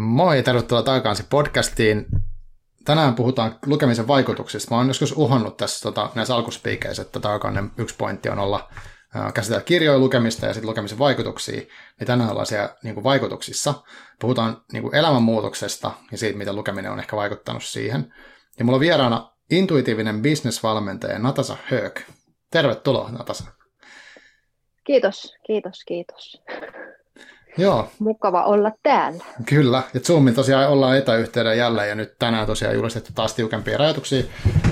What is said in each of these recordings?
Moi, tervetuloa takaisin podcastiin. Tänään puhutaan lukemisen vaikutuksista. Mä oon joskus uhannut tässä tota, näissä alkuspiikeissä, että takainen yksi pointti on olla käsitellä kirjoja lukemista ja sitten lukemisen vaikutuksia. Niin tänään ollaan siellä niin kuin vaikutuksissa. Puhutaan niin kuin elämänmuutoksesta ja siitä, miten lukeminen on ehkä vaikuttanut siihen. Ja mulla on vieraana intuitiivinen bisnesvalmentaja Natasa Höök. Tervetuloa, Natasa. Kiitos, kiitos, kiitos. Joo. Mukava olla täällä. Kyllä, ja Zoomin tosiaan ollaan etäyhteyden jälleen, ja nyt tänään tosiaan julistettu taas tiukempia rajoituksia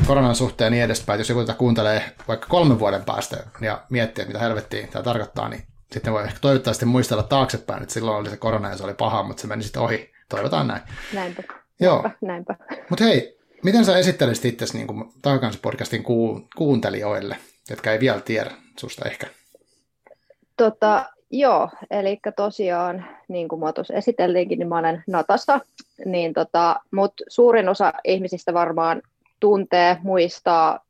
koronan suhteen ja niin edespäin. Jos joku tätä kuuntelee vaikka kolmen vuoden päästä ja miettii, mitä helvettiä tämä tarkoittaa, niin sitten voi ehkä toivottavasti muistella taaksepäin, että silloin oli se korona ja se oli paha, mutta se meni sitten ohi. Toivotaan näin. Näinpä. Joo. Näinpä. Mutta hei, miten sä esittelisit itse niin podcastin kuuntelijoille, jotka ei vielä tiedä susta ehkä? Tota, Joo, eli tosiaan, niin kuin tuossa esiteltiinkin, niin mä olen Natasa, niin tota, mutta suurin osa ihmisistä varmaan tuntee, muistaa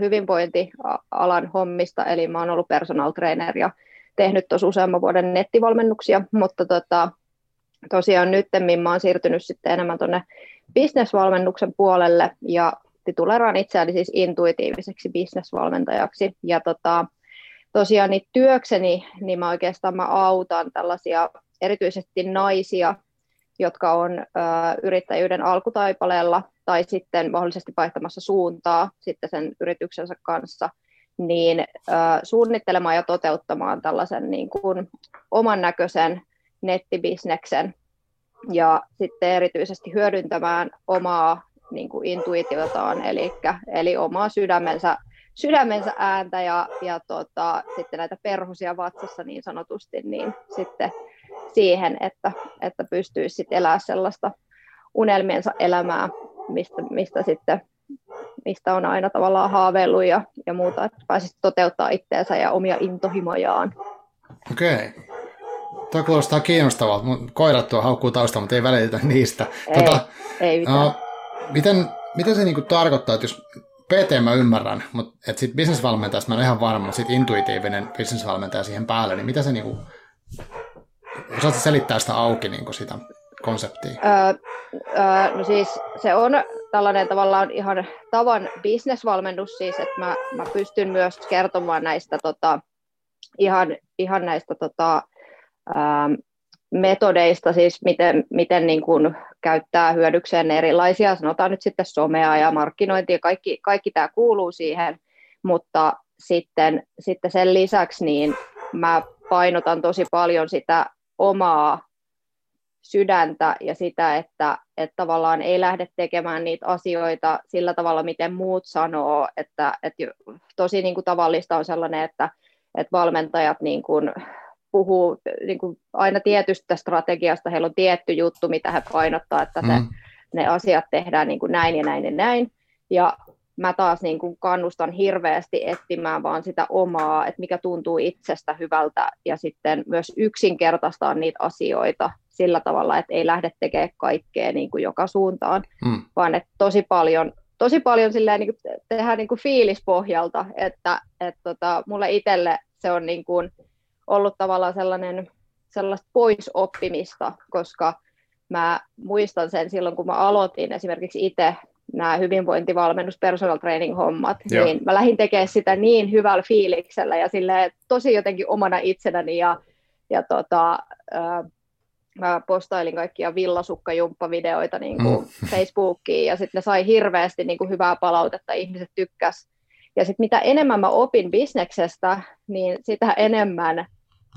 hyvinvointialan hommista, eli mä oon ollut personal trainer ja tehnyt tuossa useamman vuoden nettivalmennuksia, mutta tota, tosiaan nyt mä oon siirtynyt sitten enemmän tuonne bisnesvalmennuksen puolelle. Ja tituleraan itseäni siis intuitiiviseksi bisnesvalmentajaksi. Ja tota, tosiaan niin työkseni, niin mä oikeastaan mä autan tällaisia erityisesti naisia, jotka on ö, yrittäjyyden alkutaipaleella tai sitten mahdollisesti vaihtamassa suuntaa sitten sen yrityksensä kanssa, niin ö, suunnittelemaan ja toteuttamaan tällaisen niin kuin oman näköisen nettibisneksen ja sitten erityisesti hyödyntämään omaa niin kuin intuitiotaan, eli, eli omaa sydämensä sydämensä ääntä ja, ja tota, sitten näitä perhosia vatsassa niin sanotusti, niin sitten siihen, että, että pystyisi sitten elämään sellaista unelmiensa elämää, mistä, mistä sitten mistä on aina tavallaan haaveillut ja, ja muuta, että pääsisi toteuttaa itseensä ja omia intohimojaan. Okei. Okay. Tuo kuulostaa kiinnostavalta. Koirat tuo haukkuu taustalla, mutta ei välitetä niistä. Ei, tota, ei mitään. Uh, miten, miten se niinku tarkoittaa, että jos PT mä ymmärrän, mutta et sit bisnesvalmentajasta mä en ihan varma, sit intuitiivinen bisnesvalmentaja siihen päälle, niin mitä se niinku, osaatko selittää sitä auki niinku sitä konseptia? Öö, öö, no siis se on tällainen tavallaan ihan tavan bisnesvalmennus siis, että mä, mä pystyn myös kertomaan näistä tota, ihan, ihan näistä tota, ähm, metodeista, siis miten, miten niin kuin käyttää hyödykseen erilaisia, sanotaan nyt sitten somea ja markkinointia, kaikki, kaikki tämä kuuluu siihen, mutta sitten, sitten sen lisäksi niin mä painotan tosi paljon sitä omaa sydäntä ja sitä, että, että tavallaan ei lähde tekemään niitä asioita sillä tavalla, miten muut sanoo, että, että tosi niin kuin tavallista on sellainen, että, että valmentajat niin kuin puhuu niin kuin aina tietystä strategiasta, heillä on tietty juttu, mitä he painottaa, että se, mm. ne asiat tehdään niin kuin näin ja näin ja näin. Ja mä taas niin kuin kannustan hirveästi etsimään vaan sitä omaa, että mikä tuntuu itsestä hyvältä ja sitten myös yksinkertaistaa niitä asioita sillä tavalla, että ei lähde tekemään kaikkea niin kuin joka suuntaan, mm. vaan että tosi paljon, tosi paljon silleen, niin kuin tehdään niin kuin fiilispohjalta, että, että tota, mulle itselle se on niin kuin, ollut tavallaan sellainen, sellaista poisoppimista, koska mä muistan sen silloin, kun mä aloitin esimerkiksi itse nämä hyvinvointivalmennus, personal training hommat, Joo. niin mä lähdin tekemään sitä niin hyvällä fiiliksellä ja sille tosi jotenkin omana itsenäni ja, ja tota, äh, mä postailin kaikkia villasukkajumppavideoita niin kuin mm. Facebookiin ja sitten ne sai hirveästi niin kuin hyvää palautetta, ihmiset tykkäs. Ja sitten mitä enemmän mä opin bisneksestä, niin sitä enemmän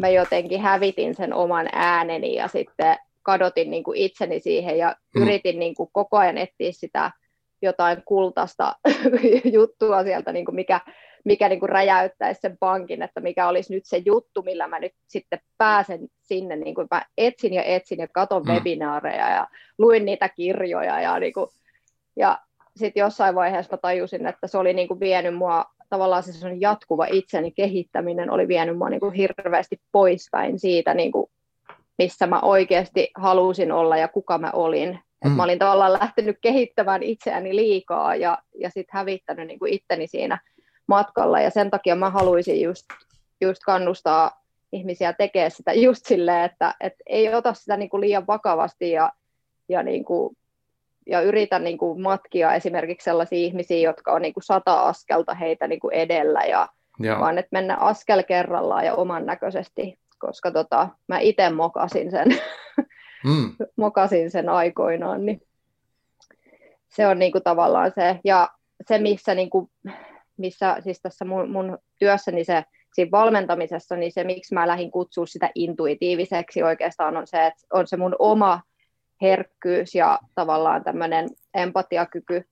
mä jotenkin hävitin sen oman ääneni ja sitten kadotin niin kuin itseni siihen ja mm. yritin niin kuin koko ajan etsiä sitä jotain kultaista juttua sieltä, niin kuin mikä, mikä niin kuin räjäyttäisi sen pankin, että mikä olisi nyt se juttu, millä mä nyt sitten pääsen sinne. Niin kuin mä etsin ja etsin ja katon mm. webinaareja ja luin niitä kirjoja ja, niin kuin, ja sitten jossain vaiheessa mä tajusin, että se oli niin kuin vienyt mua tavallaan se on jatkuva itseni kehittäminen oli vienyt mua niin kuin hirveästi poispäin siitä, niin kuin, missä mä oikeasti halusin olla ja kuka mä olin. Mm. Mä olin tavallaan lähtenyt kehittämään itseäni liikaa ja, ja sitten hävittänyt niin kuin itteni siinä matkalla. Ja sen takia mä haluaisin just, just kannustaa ihmisiä tekemään sitä just silleen, että et ei ota sitä niin kuin liian vakavasti ja ja, niin kuin, ja yritän niin kuin matkia esimerkiksi sellaisia ihmisiä, jotka on niin kuin sata askelta heitä niin kuin edellä, ja Joo. vaan että mennä askel kerrallaan ja oman näköisesti, koska tota, mä itse mokasin sen, mm. mokasin sen aikoinaan, niin se on niin kuin tavallaan se, ja se missä, niin kuin, missä siis tässä mun, mun työssäni se siinä valmentamisessa, niin se, miksi mä lähdin kutsua sitä intuitiiviseksi oikeastaan on se, että on se mun oma herkkyys ja tavallaan tämmöinen empatiakyky,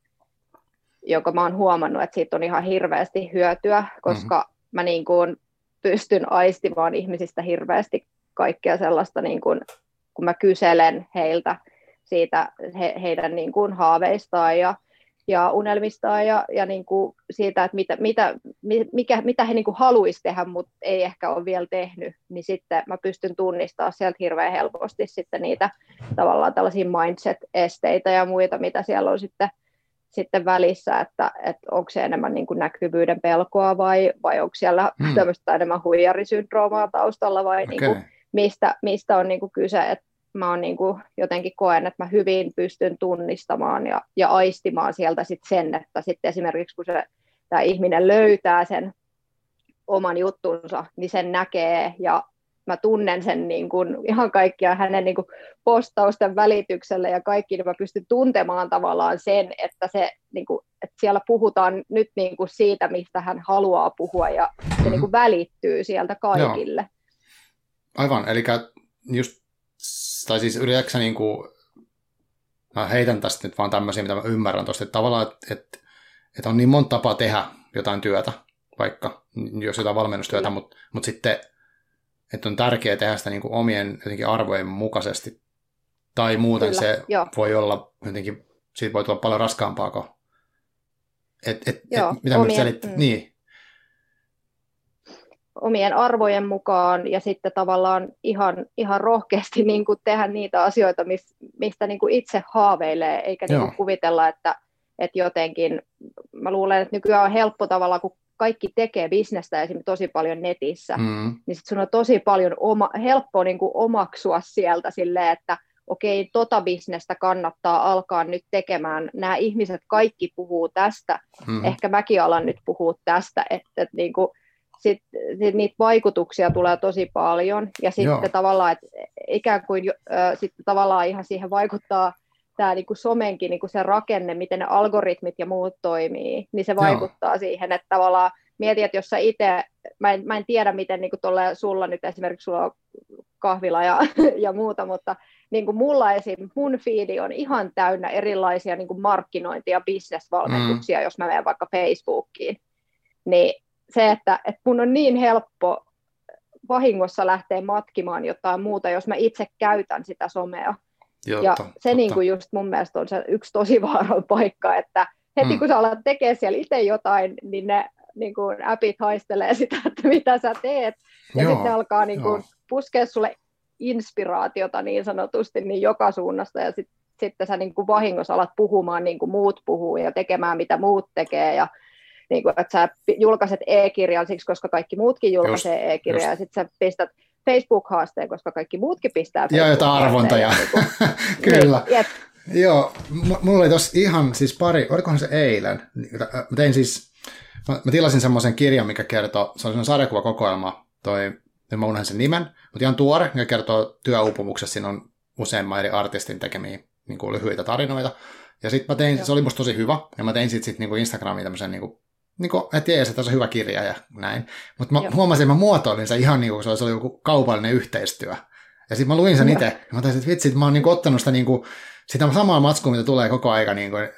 joka mä oon huomannut, että siitä on ihan hirveästi hyötyä, koska mm-hmm. mä niin kuin pystyn aistimaan ihmisistä hirveästi kaikkea sellaista, niin kuin, kun mä kyselen heiltä siitä he, heidän niin kuin haaveistaan ja ja unelmistaan ja, ja niin kuin siitä, että mitä, mitä, mikä, mitä he niin kuin haluaisi tehdä, mutta ei ehkä ole vielä tehnyt, niin sitten mä pystyn tunnistamaan sieltä hirveän helposti sitten niitä tavallaan tällaisia mindset-esteitä ja muita, mitä siellä on sitten, sitten välissä, että, että onko se enemmän niin kuin näkyvyyden pelkoa vai, vai onko siellä hmm. tämmöistä enemmän huijarisyndroomaa taustalla vai okay. niin kuin, mistä, mistä on niin kuin kyse, että mä oon niin kuin jotenkin koen, että mä hyvin pystyn tunnistamaan ja, ja aistimaan sieltä sit sen, että sitten esimerkiksi kun se, tämä ihminen löytää sen oman juttunsa, niin sen näkee ja mä tunnen sen niin kuin ihan kaikkia hänen niin kuin postausten välityksellä ja kaikki, niin mä pystyn tuntemaan tavallaan sen, että, se, niin kuin, että siellä puhutaan nyt niin kuin siitä, mistä hän haluaa puhua ja se mm-hmm. niin kuin välittyy sieltä kaikille. Joo. Aivan, eli just tai siis yritätkö niin kuin, mä heitän tästä nyt vaan tämmöisiä, mitä mä ymmärrän tuosta, että tavallaan, että, että, että on niin monta tapaa tehdä jotain työtä, vaikka jos jotain valmennustyötä, mutta, mutta sitten, että on tärkeää tehdä sitä niin kuin omien jotenkin arvojen mukaisesti, tai muuten Kyllä, se joo. voi olla jotenkin, siitä voi tulla paljon raskaampaa kuin, et, et, Joo, et, mitä omien, selit... mm. niin, omien arvojen mukaan ja sitten tavallaan ihan, ihan rohkeasti niin kuin tehdä niitä asioita, mistä niin kuin itse haaveilee, eikä niin kuin kuvitella, että, että jotenkin, mä luulen, että nykyään on helppo tavalla, kun kaikki tekee bisnestä esimerkiksi tosi paljon netissä, mm. niin sitten sun on tosi paljon oma, helppo niin kuin omaksua sieltä silleen, että okei, tota bisnestä kannattaa alkaa nyt tekemään. Nämä ihmiset kaikki puhuu tästä, mm. ehkä mäkin alan nyt puhua tästä, että, että niin kuin, sit, sit niitä vaikutuksia tulee tosi paljon, ja sitten Joo. tavallaan, että ikään kuin äh, sitten tavallaan ihan siihen vaikuttaa tämä niinku somenkin niinku se rakenne, miten ne algoritmit ja muut toimii, niin se vaikuttaa Joo. siihen, että tavallaan mietin, että jos sä itse, mä en, mä en tiedä miten niin kuin sulla nyt esimerkiksi sulla on kahvila ja, ja muuta, mutta niin kuin mulla esim. mun fiidi on ihan täynnä erilaisia niin kuin markkinointi- ja bisnesvalmennuksia, mm. jos mä menen vaikka Facebookiin. Niin se, että, että mun on niin helppo vahingossa lähteä matkimaan jotain muuta, jos mä itse käytän sitä somea. Jotta, ja se niin kuin just mun mielestä on se yksi tosi vaaran paikka, että heti mm. kun sä alat tekemään siellä itse jotain, niin ne niin kuin appit haistelee sitä, että mitä sä teet. Ja Joo, sitten alkaa niin kuin puskea sulle inspiraatiota niin sanotusti niin joka suunnasta ja sitten sit sä niin kuin vahingossa alat puhumaan niin kuin muut puhuu ja tekemään mitä muut tekee ja niin kuin, että sä julkaiset e-kirjan siksi, koska kaikki muutkin julkaisee e-kirjaa, ja sitten sä pistät Facebook-haasteen, koska kaikki muutkin pistää Facebook Joo, jotain arvontoja. Niin Kyllä. Niin, Joo, mulla oli tossa ihan siis pari, olikohan se eilen, mä tein siis, mä, mä tilasin semmoisen kirjan, mikä kertoo, se on sarjakuvakokoelma, toi, mä unohdin sen nimen, mutta ihan tuore, mikä kertoo työuupumuksessa, siinä on useamman eri artistin tekemiä niin kuin lyhyitä tarinoita. Ja sitten mä tein, Joo. se oli musta tosi hyvä, ja mä tein sitten sit, niin Instagramiin tämmöisen niin kuin niin kuin, että jees, että se on hyvä kirja ja näin. Mutta mä Joo. huomasin, että mä muotoilin sen ihan niin kuin se oli joku kaupallinen yhteistyö. Ja sitten mä luin sen itse. Ja mä taisin, että vitsi, että mä oon niin ottanut sitä, niin kuin, sitä samaa matskua, mitä tulee koko aika niin kuin,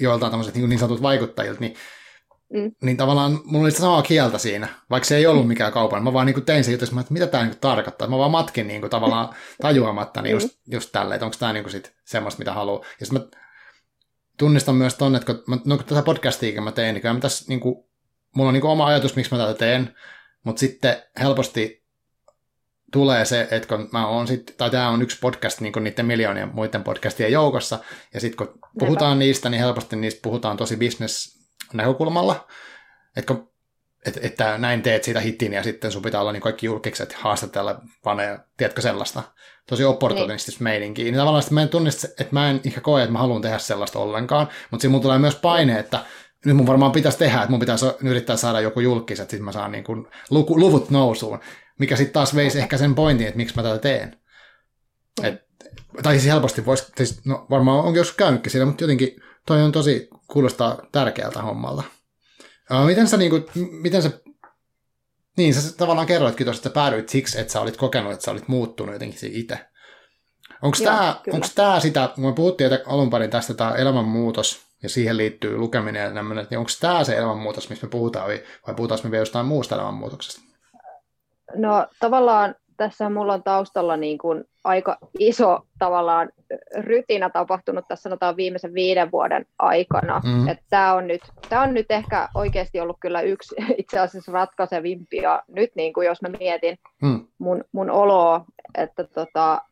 joiltain tämmöiset niin, niin sanotut vaikuttajilta, niin, mm. niin tavallaan mulla oli sitä samaa kieltä siinä, vaikka se ei ollut mikään kaupallinen. Mä vaan niin kuin tein sen jutun, että mitä tämä niin tarkoittaa. Mä vaan matkin niin kuin, tavallaan tajuamatta niin just, mm. just tälleen, että onko tämä niin kuin sit semmoista, mitä haluaa. Ja sitten mä tunnistan myös tonne, että kun, mä, no, kun tätä podcastia mä teen, niin mä tässä, niin kuin, mulla on niin kuin oma ajatus, miksi mä tätä teen, mutta sitten helposti tulee se, että kun mä oon sit, tai tämä on yksi podcast niin kuin niiden miljoonien muiden podcastien joukossa, ja sitten kun puhutaan Neipä. niistä, niin helposti niistä puhutaan tosi business näkökulmalla, että kun että, että näin teet siitä hitin ja sitten sun pitää olla niin kaikki julkikset haastatella vaneja, tiedätkö sellaista, tosi opportunistista niin. meininkiä. Niin tavallaan mä en tunnista, että mä en ehkä koe, että mä haluan tehdä sellaista ollenkaan, mutta siinä mun tulee myös paine, että nyt mun varmaan pitäisi tehdä, että mun pitäisi yrittää saada joku julkis, että sitten mä saan niin kuin luku, luvut nousuun, mikä sitten taas veisi ehkä sen pointin, että miksi mä tätä teen. Et, tai siis helposti voisi, siis, no varmaan on joskus käynytkin siellä, mutta jotenkin toi on tosi, kuulostaa tärkeältä hommalta. Miten sä, niin kuin, miten sä, niin sä tavallaan kerroitkin tuossa, että sä päädyit siksi, että sä olit kokenut, että sä olit muuttunut jotenkin itse. Onko tämä, tämä sitä, kun me puhuttiin että alun perin tästä tämä elämänmuutos, ja siihen liittyy lukeminen ja tämmöinen, niin onko tämä se elämänmuutos, mistä me puhutaan, vai, vai puhutaanko me vielä jostain muusta elämänmuutoksesta? No tavallaan tässä mulla on taustalla niin kuin aika iso tavallaan rytinä tapahtunut tässä sanotaan viimeisen viiden vuoden aikana. Mm. Että tämä on, nyt, tämä on nyt ehkä oikeasti ollut kyllä yksi itse asiassa ratkaisevimpia nyt, niin kuin jos mä mietin mm. mun, mun oloa, että tota,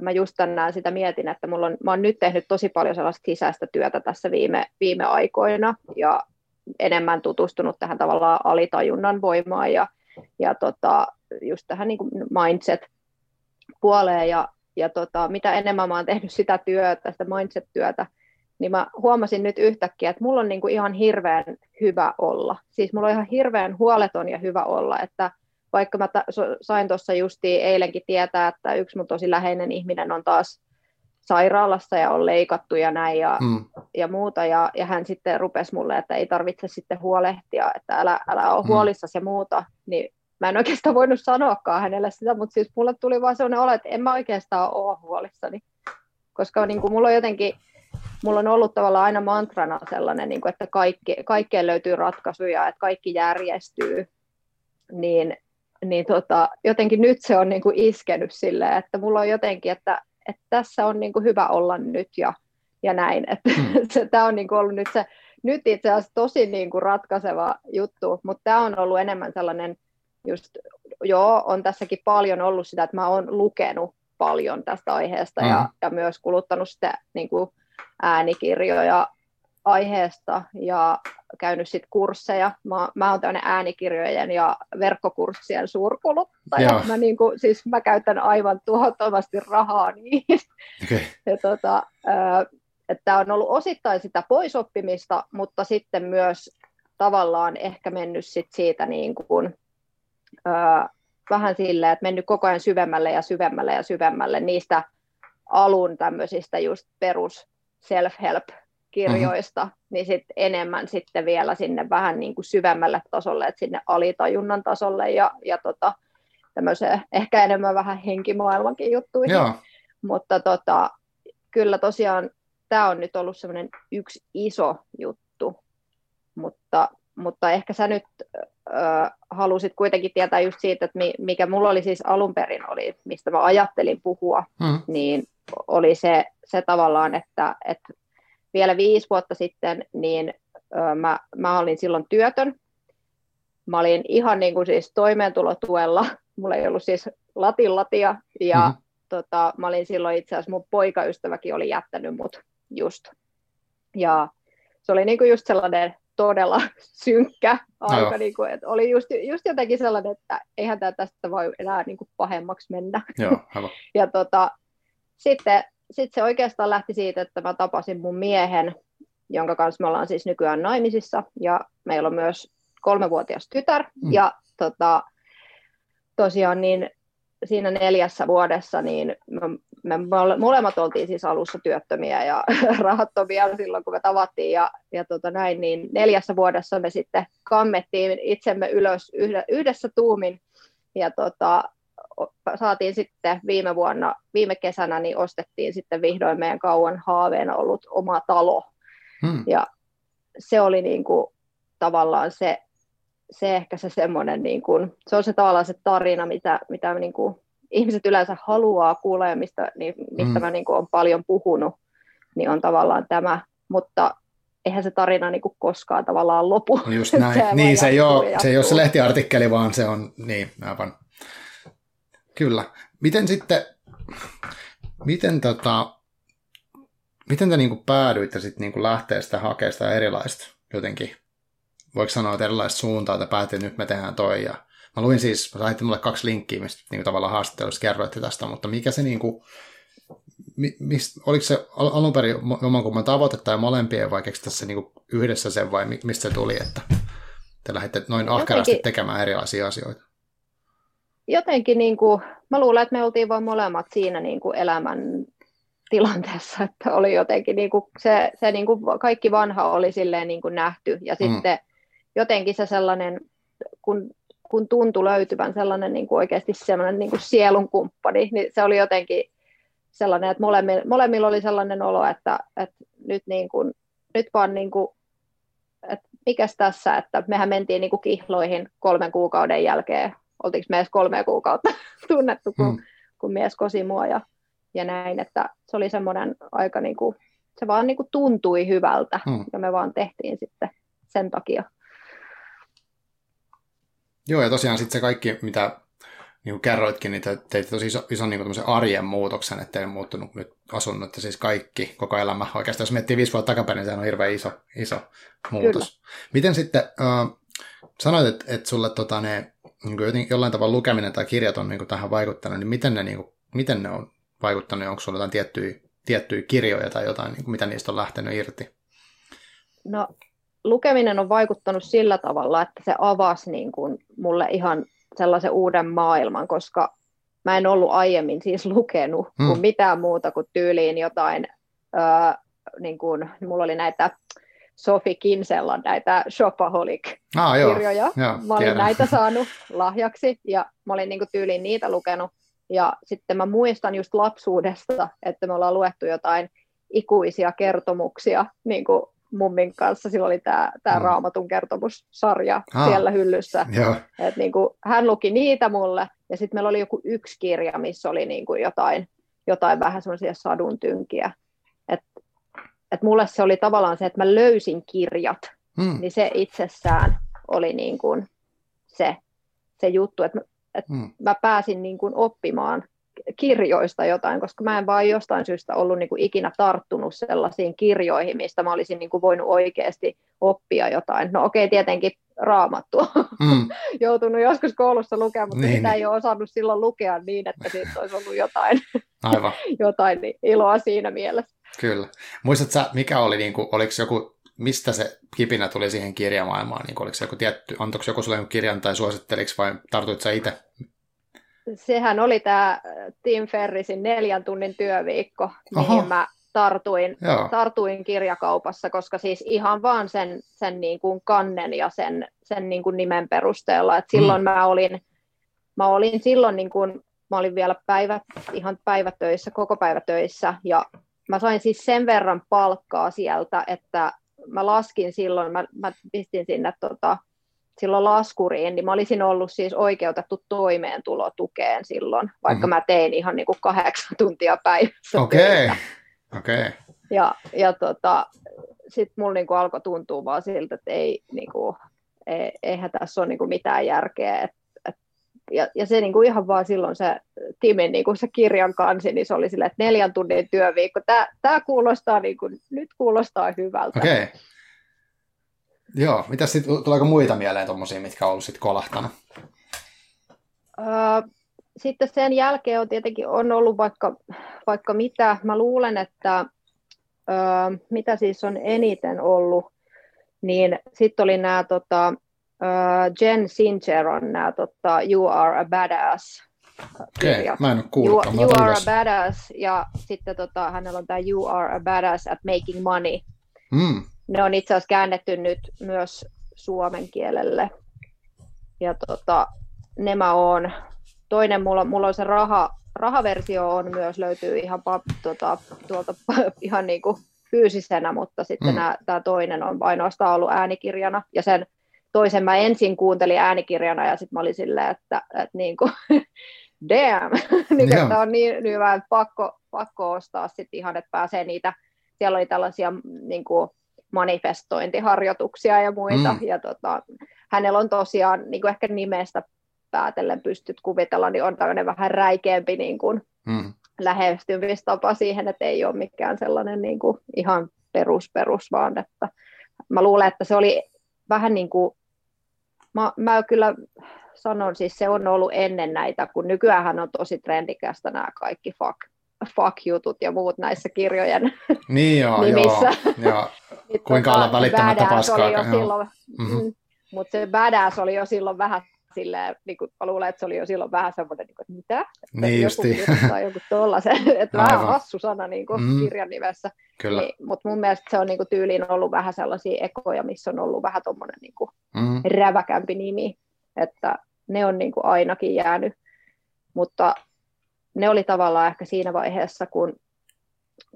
mä just tänään sitä mietin, että mulla on, mä oon nyt tehnyt tosi paljon sellaista sisäistä työtä tässä viime, viime aikoina ja enemmän tutustunut tähän tavallaan alitajunnan voimaan ja, ja tota, just tähän niin kuin mindset-puoleen ja, ja tota, mitä enemmän mä oon tehnyt sitä työtä, sitä mindset-työtä, niin mä huomasin nyt yhtäkkiä, että mulla on niin kuin ihan hirveän hyvä olla. Siis mulla on ihan hirveän huoleton ja hyvä olla, että vaikka mä ta- sain tuossa justiin eilenkin tietää, että yksi mun tosi läheinen ihminen on taas sairaalassa ja on leikattu ja näin ja, mm. ja muuta. Ja, ja hän sitten rupesi mulle, että ei tarvitse sitten huolehtia, että älä, älä ole mm. huolissasi ja muuta. Niin mä en oikeastaan voinut sanoakaan hänelle sitä, mutta siis mulle tuli vaan sellainen olo, että en mä oikeastaan ole huolissani. Koska niin kuin mulla on jotenkin, mulla on ollut tavallaan aina mantrana sellainen, niin kuin, että kaikki, kaikkeen löytyy ratkaisuja, että kaikki järjestyy. Niin niin tota, jotenkin nyt se on niin kuin iskenyt silleen, että mulla on jotenkin, että, että tässä on niin kuin hyvä olla nyt ja, ja näin. Että mm. tämä on niin kuin ollut nyt se, nyt itse asiassa tosi niin kuin ratkaiseva juttu, mutta tämä on ollut enemmän sellainen, just, joo, on tässäkin paljon ollut sitä, että mä oon lukenut paljon tästä aiheesta mm. ja, ja myös kuluttanut sitä niin kuin äänikirjoja aiheesta ja käynyt sit kursseja. Mä, mä oon tämmöinen äänikirjojen ja verkkokurssien suurkuluttaja. Mä, niin kuin, siis mä käytän aivan tuhottomasti rahaa niihin. Okay. Ja tota, että on ollut osittain sitä poisoppimista, mutta sitten myös tavallaan ehkä mennyt sit siitä niin kuin, vähän silleen, että mennyt koko ajan syvemmälle ja syvemmälle ja syvemmälle niistä alun tämmöisistä just perus self-help kirjoista, mm-hmm. niin sit enemmän sitten vielä sinne vähän niin kuin syvemmälle tasolle, että sinne alitajunnan tasolle ja, ja tota, tämmöiseen ehkä enemmän vähän henkimaailmankin juttuihin. Joo. Mutta tota, kyllä tosiaan tämä on nyt ollut semmoinen yksi iso juttu, mutta, mutta ehkä sä nyt halusit kuitenkin tietää just siitä, että mikä mulla oli siis alun perin oli, mistä mä ajattelin puhua, mm. niin oli se, se tavallaan, että, että vielä viisi vuotta sitten, niin mä, mä olin silloin työtön. Mä olin ihan niin kuin siis toimeentulotuella. Mulla ei ollut siis latillatia ja mm-hmm. tota, mä olin silloin itse asiassa mun poikaystäväkin oli jättänyt mut just. Ja se oli niin kuin just sellainen todella synkkä aika, no. niin kuin, että oli just, just jotenkin sellainen, että eihän tämä tästä voi enää niin kuin pahemmaksi mennä. Joo, ja tota, sitten sitten se oikeastaan lähti siitä, että mä tapasin mun miehen, jonka kanssa me ollaan siis nykyään naimisissa, ja meillä on myös kolmevuotias tytär, mm. ja tota, tosiaan niin siinä neljässä vuodessa niin me, me molemmat oltiin siis alussa työttömiä ja rahattomia silloin, kun me tavattiin ja, ja tota näin, niin neljässä vuodessa me sitten kammettiin itsemme ylös yhdessä tuumin ja tota, saatiin sitten viime vuonna, viime kesänä, niin ostettiin sitten vihdoin meidän kauan haaveena ollut oma talo. Hmm. Ja se oli niin kuin, tavallaan se, se ehkä se semmoinen, niin kuin, se on se tavallaan se tarina, mitä, mitä niin kuin, ihmiset yleensä haluaa kuulla ja mistä, niin, mistä hmm. mä niin kuin, olen paljon puhunut, niin on tavallaan tämä, mutta eihän se tarina niin kuin koskaan tavallaan lopu. Just näin. se niin, se ei, ole, se ei ole se lehtiartikkeli, vaan se on, niin, aivan Kyllä. Miten sitten, miten tota, miten te niinku päädyitte sitten niinku lähteä sitä hakemaan sitä erilaista jotenkin voiko sanoa, että erilaista suuntaa, että päätin, että nyt me tehdään toi. Ja mä luin siis, saitte mulle kaksi linkkiä, mistä niin kuin tavallaan haastattelussa kerroitte tästä, mutta mikä se niin kuin, mist, oliko se alun perin jommankumman tavoite tai molempien vai se niin yhdessä sen vai mistä se tuli, että te lähditte noin ahkerasti tekemään erilaisia asioita? Jotenkin niin kuin, mä luulen, että me oltiin vain molemmat siinä niin kuin elämän tilanteessa, että oli jotenkin niin kuin se, se niin kuin kaikki vanha oli silleen niin kuin nähty ja mm. sitten jotenkin se sellainen, kun, kun tuntui löytyvän sellainen niin kuin oikeasti sellainen niin kuin sielun kumppani, niin se oli jotenkin sellainen, että molemmilla, molemmilla oli sellainen olo, että, että nyt, niin kuin, nyt vaan niin kuin, että mikäs tässä, että mehän mentiin niin kuin kihloihin kolmen kuukauden jälkeen, oltiinko me edes kolme kuukautta tunnettu, kun, mm. kun mies kosi mua ja, ja näin, että se oli semmoinen aika niin kuin, se vaan niin kuin tuntui hyvältä mm. ja me vaan tehtiin sitten sen takia. Joo, ja tosiaan sitten se kaikki, mitä niin kuin kerroitkin, niin te teitte tosi iso, ison niin kuin arjen muutoksen, että ei muuttunut nyt asunnot, että siis kaikki, koko elämä. Oikeastaan jos miettii viisi vuotta takaperin, niin se on hirveän iso, iso muutos. Kyllä. Miten sitten, äh, sanoit, että, että sulle tota, ne, niin kuin jollain tavalla lukeminen tai kirjat on niin kuin tähän vaikuttanut, niin miten ne, niin kuin, miten ne on vaikuttanut? Onko sulla jotain tiettyjä, tiettyjä kirjoja tai jotain, niin kuin, mitä niistä on lähtenyt irti? No lukeminen on vaikuttanut sillä tavalla, että se avasi niin kuin mulle ihan sellaisen uuden maailman, koska mä en ollut aiemmin siis lukenut hmm. kuin mitään muuta kuin tyyliin jotain, öö, niin kuin, mulla oli näitä Sofi Kinsella näitä Shopaholic-kirjoja. Ah, joo. mä olin tiedän. näitä saanut lahjaksi ja mä olin niin kuin tyyliin niitä lukenut. Ja sitten mä muistan just lapsuudesta, että me ollaan luettu jotain ikuisia kertomuksia niin kuin mummin kanssa. Silloin oli tämä, tämä mm. Raamatun kertomussarja ah, siellä hyllyssä. Et niin kuin, hän luki niitä mulle, ja sitten meillä oli joku yksi kirja, missä oli niin kuin jotain, jotain vähän semmoisia sadun tynkiä. Et, et mulle se oli tavallaan se, että mä löysin kirjat, mm. niin se itsessään oli niin kuin se, se juttu, että et mm. mä pääsin niin kuin oppimaan kirjoista jotain, koska mä en vaan jostain syystä ollut niin kuin ikinä tarttunut sellaisiin kirjoihin, mistä mä olisin niin kuin voinut oikeasti oppia jotain. No okei, okay, tietenkin raamattua mm. joutunut joskus koulussa lukemaan, mutta niin. sitä ei ole osannut silloin lukea niin, että siitä olisi ollut jotain, Aivan. jotain iloa siinä mielessä. Kyllä. Muistatko mikä oli, niin kuin, oliko joku, mistä se kipinä tuli siihen kirjamaailmaan? Niin oliko se joku tietty, antoiko joku sulle kirjan tai suositteliko vai tartuit sä itse sehän oli tämä Tim Ferrisin neljän tunnin työviikko, Oho. mihin mä tartuin, tartuin kirjakaupassa, koska siis ihan vaan sen, sen niin kuin kannen ja sen, sen niin kuin nimen perusteella. Et silloin mm. mä, olin, mä olin silloin niin kuin, mä olin vielä päivät, ihan päivätöissä, koko päivätöissä ja mä sain siis sen verran palkkaa sieltä, että mä laskin silloin, mä, mä pistin sinne tota, silloin laskuriin, niin mä olisin ollut siis oikeutettu toimeentulotukeen silloin, vaikka mm-hmm. mä tein ihan niin kuin kahdeksan tuntia päivässä. Okei, okay. okei. Okay. Ja, ja tota, sitten mulla niin kuin alkoi tuntua vaan siltä, että ei, niin kuin, ei, eihän tässä ole niin kuin mitään järkeä. Et, et, ja, ja se niin kuin ihan vaan silloin se Timin niin kuin se kirjan kansi, niin se oli sille, että neljän tunnin työviikko. Tämä kuulostaa, niin kuin, nyt kuulostaa hyvältä. Okei. Okay. Joo, mitä sitten, tuleeko muita mieleen tuommoisia, mitkä on ollut sitten kolahtanut? sitten sen jälkeen on tietenkin on ollut vaikka, vaikka mitä. Mä luulen, että mitä siis on eniten ollut, niin sitten oli nämä tota, Jen Sinceron nämä tota, You Are a Badass Okei, okay, mä en ole kuullut. You, you Are a Badass ja sitten tota, hänellä on tämä You Are a Badass at Making Money. Mm ne on itse asiassa käännetty nyt myös suomen kielelle. Ja tota, ne mä oon. Toinen mulla, mulla on se raha, rahaversio on myös, löytyy ihan pap, tota, tuolta ihan niin kuin fyysisenä, mutta sitten mm. tämä toinen on ainoastaan ollut äänikirjana. Ja sen toisen mä ensin kuuntelin äänikirjana ja sitten mä olin silleen, että, että niin kuin, damn, niin, että on niin hyvä, että pakko, pakko ostaa sitten ihan, että pääsee niitä, siellä oli tällaisia niin kuin, manifestointiharjoituksia ja muita. Mm. Ja tota, hänellä on tosiaan, niin kuin ehkä nimestä päätellen pystyt kuvitella, niin on tämmöinen vähän räikeämpi niin kuin mm. lähestymistapa siihen, että ei ole mikään sellainen niin kuin ihan perus perus, vaan että mä luulen, että se oli vähän niin kuin, mä, mä kyllä sanon, siis se on ollut ennen näitä, kun nykyään on tosi trendikästä nämä kaikki fuck, fuck-jutut ja muut näissä kirjojen niin joo, nimissä. Joo, joo. Kuinka olla välittämättä paskaa. Oli jo silloin, mm-hmm. mm, mutta se badass oli jo silloin vähän silleen, niin kuin, mä luulen, että se oli jo silloin vähän semmoinen, niin kuin, että mitä? Että niin justi. Tai joku tollasen, että Aivan. vähän hassu sana niin kuin mm. kirjan nimessä. Kyllä. Niin, mutta mun mielestä se on niin kuin, tyyliin ollut vähän sellaisia ekoja, missä on ollut vähän tuommoinen niin kuin, mm. räväkämpi nimi, että ne on niin kuin, ainakin jäänyt. Mutta ne oli tavallaan ehkä siinä vaiheessa, kun,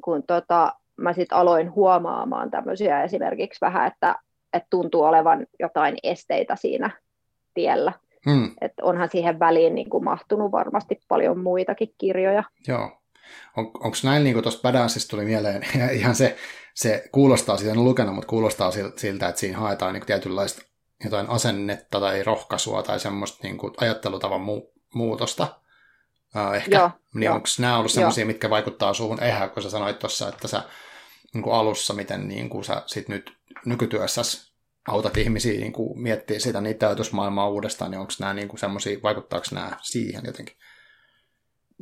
kun tota, mä sitten aloin huomaamaan tämmöisiä esimerkiksi vähän, että, että tuntuu olevan jotain esteitä siinä tiellä. Hmm. Et onhan siihen väliin niin kuin mahtunut varmasti paljon muitakin kirjoja. Joo. On, Onko näin, niin kuin tuosta Badassista tuli mieleen, ihan se, se kuulostaa, siitä en lukenut, mutta kuulostaa siltä, että siinä haetaan niin tietynlaista jotain asennetta tai rohkaisua tai semmoista niin kuin ajattelutavan mu- muutosta. Uh, ehkä. Joo, niin onko nämä ollut sellaisia, mitkä vaikuttaa suhun? Eihän, kun sä sanoit tuossa, että sä niin kuin alussa, miten niin kuin sä sit nyt nykytyössäsi autat ihmisiä niin kuin miettiä sitä niitä ajatusmaailmaa uudestaan, niin onko nämä niin kuin semmoisia, vaikuttaako nämä siihen jotenkin?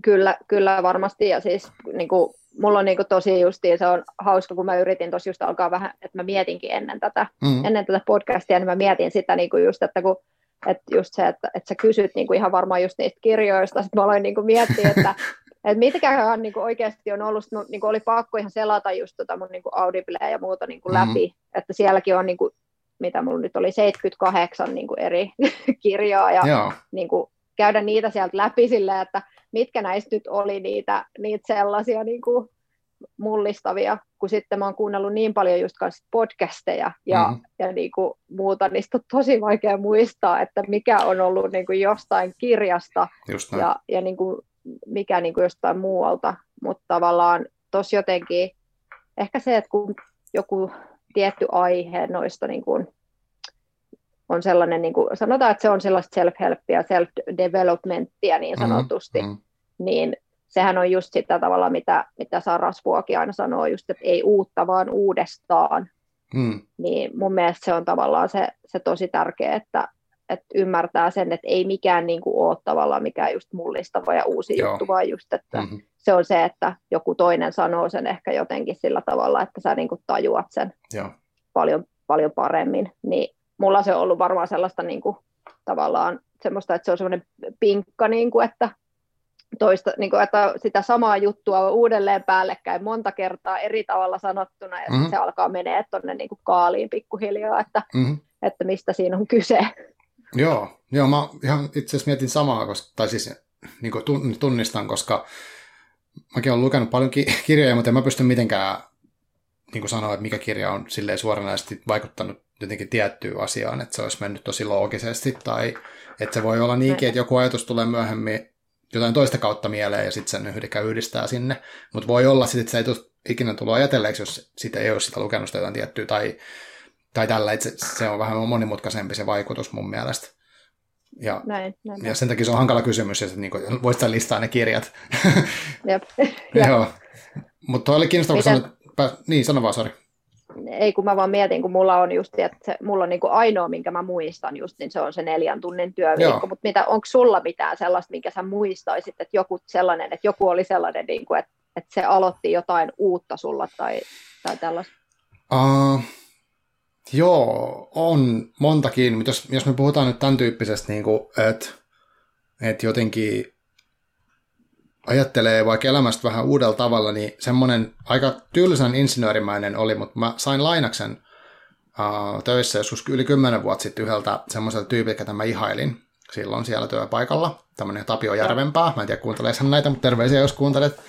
Kyllä, kyllä varmasti, ja siis niin kuin, mulla on niin kuin tosi justiin, se on hauska, kun mä yritin tosi just alkaa vähän, että mä mietinkin ennen tätä, mm. ennen tätä podcastia, niin mä mietin sitä niin kuin just, että kun että just se, että, että sä kysyt niin kuin ihan varmaan just niistä kirjoista, sitten mä aloin niin kuin miettiä, että, että mitkähän niin kuin oikeasti on ollut, no, niin kuin oli pakko ihan selata just tota mun niin kuin Audible ja muuta niin kuin mm. läpi, että sielläkin on niin kuin mitä mulla nyt oli 78 niin kuin eri kirjaa ja niin kuin, käydä niitä sieltä läpi silleen, että mitkä näistä nyt oli niitä, niitä sellaisia niin kuin mullistavia, kun sitten mä oon kuunnellut niin paljon just kanssa podcasteja ja, mm. ja niin kuin muuta, niistä on tosi vaikea muistaa, että mikä on ollut niin kuin jostain kirjasta ja, ja niin kuin, mikä niin kuin jostain muualta, mutta tavallaan tosi jotenkin ehkä se, että kun joku tietty aihe noista niin kuin, on sellainen, niin kuin, sanotaan, että se on sellaista self-helpia, self-developmenttia niin sanotusti, mm, mm. niin sehän on just sitä tavalla, mitä, mitä Sarasvuokin aina sanoo, just, että ei uutta, vaan uudestaan. Mm. Niin mun mielestä se on tavallaan se, se tosi tärkeä, että, että ymmärtää sen, että ei mikään niin kuin ole tavallaan mikään just mullistava ja uusi Joo. juttu, vaan just, että mm-hmm. se on se, että joku toinen sanoo sen ehkä jotenkin sillä tavalla, että sä niin kuin tajuat sen Joo. Paljon, paljon paremmin. Niin mulla se on ollut varmaan sellaista niin kuin, tavallaan semmoista, että se on semmoinen pinkka, niin kuin, että toista, niin kuin, että sitä samaa juttua on uudelleen päällekkäin monta kertaa eri tavalla sanottuna, ja mm-hmm. se alkaa menee tuonne niin kaaliin pikkuhiljaa, että, mm-hmm. että mistä siinä on kyse. Joo, joo mä ihan itse asiassa mietin samaa, koska, tai siis niin kuin tunnistan, koska mäkin olen lukenut paljon ki- kirjoja, mutta en mä pysty mitenkään niin kuin sanoa, että mikä kirja on silleen suoranaisesti vaikuttanut jotenkin tiettyyn asiaan, että se olisi mennyt tosi loogisesti, tai että se voi olla niinkin, että joku ajatus tulee myöhemmin jotain toista kautta mieleen ja sitten sen yhdekä yhdistää sinne, mutta voi olla sitten, että se ei tule ikinä tullut ajatelleeksi, jos sitä ei ole sitä lukenut sitä jotain tiettyä, tai, tai tällä, että se, se on vähän monimutkaisempi se vaikutus mun mielestä. Ja, näin, näin, ja sen takia se on hankala kysymys, että niin kuin, voisit listaa ne kirjat. Jep. Joo. Mutta oli kiinnostavaa, kun sanoit, niin sano vaan, sori ei kun mä vaan mietin, kun mulla on just, että se, mulla on niin kuin ainoa, minkä mä muistan just, niin se on se neljän tunnin työviikko, mutta mitä, onko sulla mitään sellaista, minkä sä muistaisit, että joku sellainen, että joku oli sellainen, niin kuin, että, että se aloitti jotain uutta sulla tai, tai tällaista? Uh, joo, on montakin, mutta jos, jos me puhutaan nyt tämän tyyppisestä, niin kuin, että, että jotenkin ajattelee vaikka elämästä vähän uudella tavalla, niin semmoinen aika tylsän insinöörimäinen oli, mutta mä sain lainaksen uh, töissä joskus yli kymmenen vuotta sitten yhdeltä semmoiselta tyypiltä, ketä mä ihailin silloin siellä työpaikalla. Tämmöinen Tapio Järvenpää, mä en tiedä kuunteleeko hän näitä, mutta terveisiä jos kuuntelet.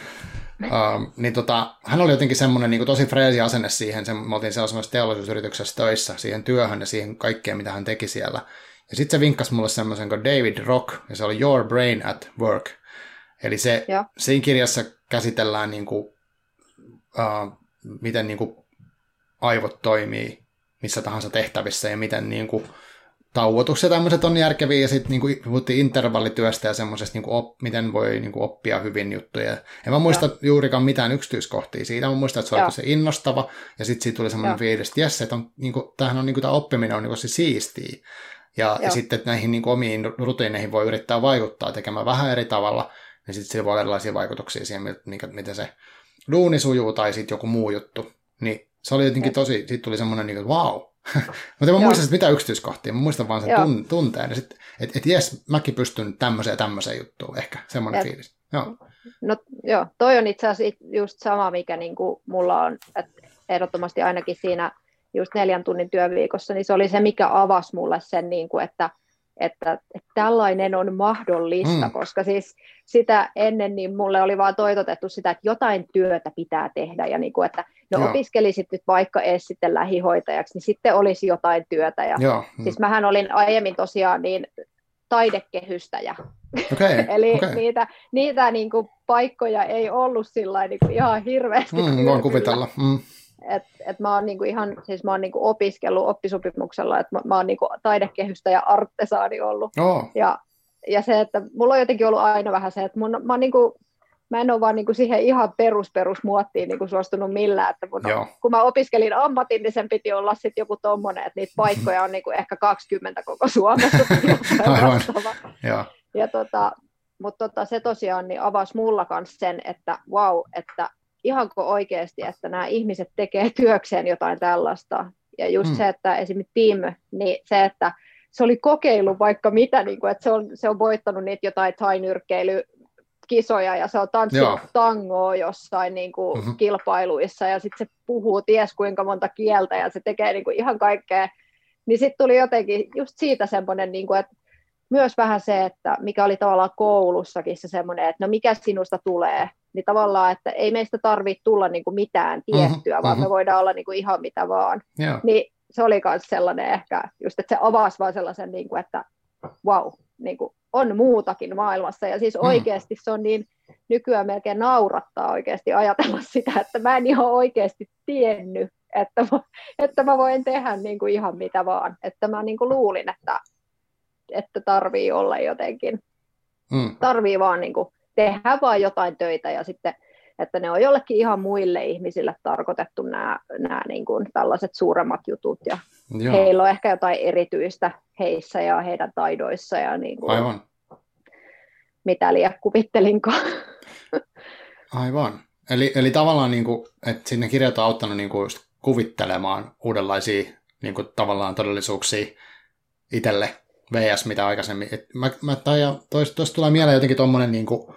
Uh, niin tota, hän oli jotenkin semmoinen niin tosi freesi asenne siihen, se, me oltiin sellaisessa teollisuusyrityksessä töissä, siihen työhön ja siihen kaikkeen, mitä hän teki siellä. Ja sitten se vinkkasi mulle semmoisen kuin David Rock, ja se oli Your Brain at Work – Eli se, siinä kirjassa käsitellään, niin kuin, uh, miten niin kuin, aivot toimii missä tahansa tehtävissä ja miten niin kuin, tauotus ja tämmöiset on järkeviä, ja sitten niin puhuttiin intervallityöstä ja semmoisesta, niin op, miten voi niin kuin, oppia hyvin juttuja. En mä muista ja. juurikaan mitään yksityiskohtia siitä, mä muistan, että se oli se innostava, ja sitten siitä tuli semmoinen fiilis, että jes, että on, niin kuin, tämähän on, niin kuin, tämä oppiminen on niin kuin, se siistiä. Ja, ja sitten että näihin niin kuin, omiin rutiineihin voi yrittää vaikuttaa tekemään vähän eri tavalla, niin sitten sillä voi olla erilaisia vaikutuksia siihen, miten se duuni sujuu tai sitten joku muu juttu. Niin se oli jotenkin tosi, sitten tuli semmoinen, niin kuin, että wow, Mutta mä muistan mitä yksityiskohtia, mä muistan vaan sen tun, tunteen, että et, et jes, mäkin pystyn tämmöiseen ja tämmöiseen juttuun, ehkä semmoinen et, fiilis. Joo. No joo, toi on itse asiassa just sama, mikä niinku mulla on, että ehdottomasti ainakin siinä just neljän tunnin työviikossa, niin se oli se, mikä avasi mulle sen, niin kuin, että – että, että tällainen on mahdollista, mm. koska siis sitä ennen niin mulle oli vaan toitotettu sitä, että jotain työtä pitää tehdä ja niin kuin, että no Joo. opiskelisit nyt vaikka edes sitten lähihoitajaksi, niin sitten olisi jotain työtä. Ja, Joo. Mm. Siis mähän olin aiemmin tosiaan niin taidekehystäjä. Okay, Eli okay. niitä, niitä niin kuin paikkoja ei ollut sillä niin kuin ihan hirveästi. Mm, voin kuvitella. Mm. Et, et mä oon niinku ihan, siis mä oon niinku opiskellut oppisopimuksella, että mä, mä oon niinku taidekehystä ja artesaani ollut. Oh. Ja, ja se, että mulla on jotenkin ollut aina vähän se, että mun, mä, oon niinku, mä en ole vaan niinku siihen ihan perus perus muottiin niinku suostunut millään, että mun, kun mä opiskelin ammatin, niin sen piti olla sitten joku tommonen, että niitä paikkoja on niinku ehkä 20 koko Suomessa. Aivan, ja. ja tota, mutta tota, se tosiaan niin avasi mulla kanssa sen, että wow, että ihanko oikeasti, että nämä ihmiset tekee työkseen jotain tällaista. Ja just mm. se, että esimerkiksi Tim, niin se, että se oli kokeilu vaikka mitä, niin kuin, että se on, se on voittanut niitä jotain tainyrkkeily kisoja ja se on tanssinut tangoa jossain niin kuin, mm-hmm. kilpailuissa ja sitten se puhuu ties kuinka monta kieltä ja se tekee niin kuin, ihan kaikkea. Niin sitten tuli jotenkin just siitä semmoinen, niin kuin, että myös vähän se, että mikä oli tavallaan koulussakin se semmoinen, että no mikä sinusta tulee, niin tavallaan, että ei meistä tarvitse tulla niin kuin mitään mhm, tiettyä, mm-hmm, vaan mm-hmm. me voidaan olla niin kuin ihan mitä vaan. Yeah. Niin se oli myös sellainen ehkä, just että se avasi vaan sellaisen, niin kuin, että wow, niin kuin on muutakin maailmassa. Ja siis mm. oikeasti se on niin, nykyään melkein naurattaa oikeasti ajatella sitä, että mä en ihan oikeasti tiennyt, että mä, että mä voin tehdä niin kuin ihan mitä vaan. Että mä niin kuin luulin, että, että tarvii olla jotenkin, mm. tarvii vaan niin kuin tehdä vaan jotain töitä ja sitten että ne on jollekin ihan muille ihmisille tarkoitettu nämä, nämä niin kuin tällaiset suuremmat jutut ja Joo. heillä on ehkä jotain erityistä heissä ja heidän taidoissa ja niin kuin, Aivan. mitä liian kuvittelinkaan. Aivan. Eli, eli tavallaan, niin kuin, että sinne kirjat on auttanut niin kuin just kuvittelemaan uudenlaisia niin kuin, tavallaan todellisuuksia itselle VS mitä aikaisemmin. Et mä, mä, tuosta tulee mieleen jotenkin tuommoinen niin kuin,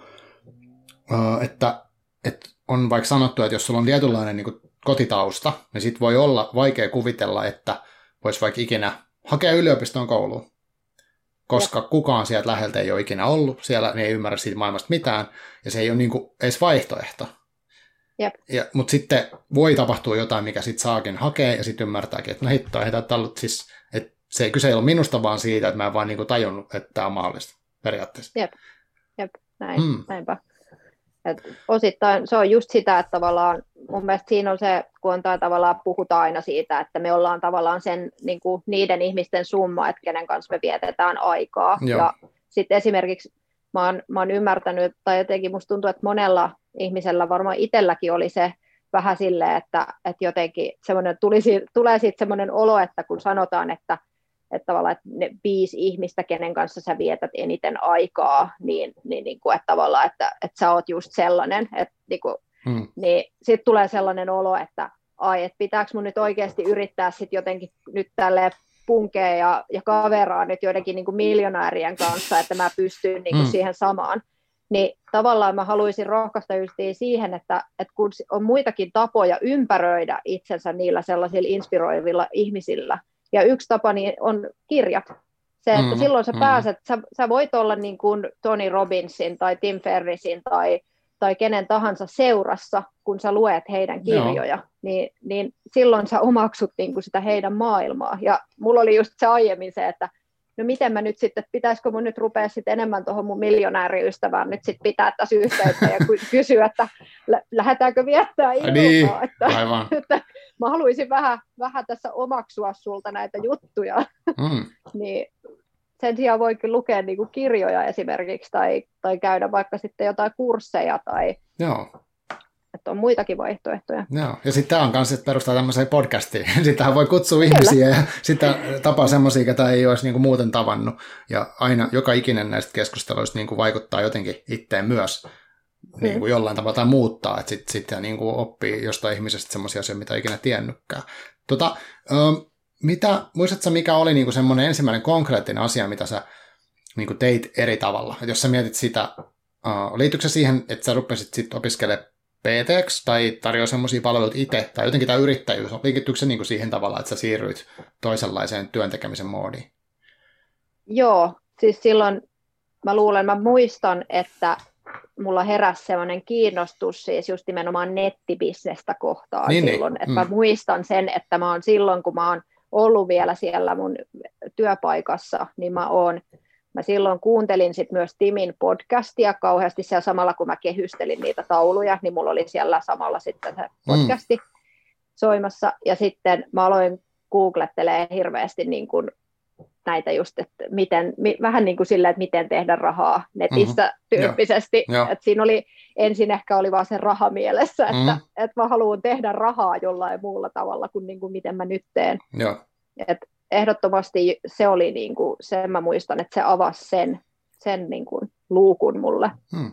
että, että on vaikka sanottu, että jos sulla on tietynlainen niin kuin kotitausta, niin sit voi olla vaikea kuvitella, että voisi vaikka ikinä hakea yliopiston kouluun. Koska ja. kukaan sieltä läheltä ei ole ikinä ollut, siellä ne ei ymmärrä siitä maailmasta mitään, ja se ei ole niin kuin edes vaihtoehto. Jep. Ja, mutta sitten voi tapahtua jotain, mikä sitten saakin hakea, ja sitten ymmärtääkin, että no hitto, ei tämä siis, että se ei kyse ei ole minusta, vaan siitä, että mä en vaan niin kuin tajunnut, että tämä on mahdollista periaatteessa. Jep, Jep. näin, mm. näinpä. Et osittain se on just sitä, että tavallaan mun mielestä siinä on se, kun on tavallaan puhutaan aina siitä, että me ollaan tavallaan sen, niin kuin niiden ihmisten summa, että kenen kanssa me vietetään aikaa. Joo. Ja sitten esimerkiksi mä oon, mä oon ymmärtänyt, tai jotenkin musta tuntuu, että monella ihmisellä varmaan itselläkin oli se vähän silleen, että, että jotenkin semmoinen tulisi, tulee siitä semmoinen olo, että kun sanotaan, että että tavallaan että ne viisi ihmistä, kenen kanssa sä vietät eniten aikaa, niin, niin, niin kuin, että tavallaan, että, että sä oot just sellainen, että niin, kuin, hmm. niin sitten tulee sellainen olo, että ai, että pitääkö mun nyt oikeasti yrittää sitten jotenkin nyt tälle punkea ja, ja kaveraa nyt joidenkin niin kuin miljonäärien kanssa, että mä pystyn niin kuin hmm. siihen samaan. Niin tavallaan mä haluaisin rohkaista just siihen, että, että kun on muitakin tapoja ympäröidä itsensä niillä sellaisilla inspiroivilla ihmisillä, ja yksi tapa niin on kirjat. Se, että mm, silloin sä mm. pääset, sä, sä voit olla niin kuin Tony Robbinsin tai Tim Ferrisin tai, tai kenen tahansa seurassa, kun sä luet heidän kirjoja, niin, niin silloin sä omaksut niin kuin sitä heidän maailmaa. Ja mulla oli just se aiemmin se, että no miten mä nyt sitten, pitäisikö mun nyt rupea sitten enemmän tuohon mun miljonääriystävään nyt sitten pitää tässä yhteyttä ja kysyä, että lähdetäänkö viettää ilmaa, niin, että, aivan. että mä haluaisin vähän, vähän tässä omaksua sulta näitä juttuja, mm. niin sen sijaan voikin lukea niin kuin kirjoja esimerkiksi tai, tai käydä vaikka sitten jotain kursseja tai Joo. Että on muitakin vaihtoehtoja. Joo. Ja sitten tämä on myös, että perustaa tämmöiseen podcastiin. Sitähän voi kutsua Kyllä. ihmisiä ja sitten tapaa semmoisia, ketä ei olisi niinku muuten tavannut. Ja aina joka ikinen näistä keskusteluista niinku vaikuttaa jotenkin itteen myös niin kuin jollain tavalla tai muuttaa, että sitten sit, niin kuin oppii jostain ihmisestä semmoisia asioita, mitä ei ikinä tiennytkään. Tota, mitä, muistatko mikä oli niin kuin semmoinen ensimmäinen konkreettinen asia, mitä sä niin kuin teit eri tavalla? Et jos sä mietit sitä, uh, liittyykö se siihen, että sä rupesit sitten opiskelemaan PTX tai tarjoaa semmoisia palveluita itse, tai jotenkin tämä yrittäjyys, liikittyykö se niin kuin siihen tavalla, että sä siirryit toisenlaiseen työntekemisen moodiin? Joo, siis silloin mä luulen, mä muistan, että mulla heräsi sellainen kiinnostus siis just nimenomaan nettibisnestä kohtaan niin, niin. silloin, niin. että mm. mä muistan sen, että mä oon silloin, kun mä oon ollut vielä siellä mun työpaikassa, niin mä oon Mä silloin kuuntelin sit myös Timin podcastia kauheasti siellä samalla, kun mä kehystelin niitä tauluja, niin mulla oli siellä samalla sitten se mm. podcasti mm. soimassa. Ja sitten mä aloin googlettelee hirveästi niin kuin näitä just, että miten, mi, vähän niin kuin silleen, että miten tehdä rahaa netissä mm-hmm. tyyppisesti. Ja. Et siinä oli, ensin ehkä oli vaan se raha mielessä, että, mm-hmm. että mä haluan tehdä rahaa jollain muulla tavalla kuin, niin kuin miten mä nyt teen. Ja. Et ehdottomasti se oli niin kuin, sen mä muistan, että se avasi sen, sen niin kuin luukun mulle. Hmm.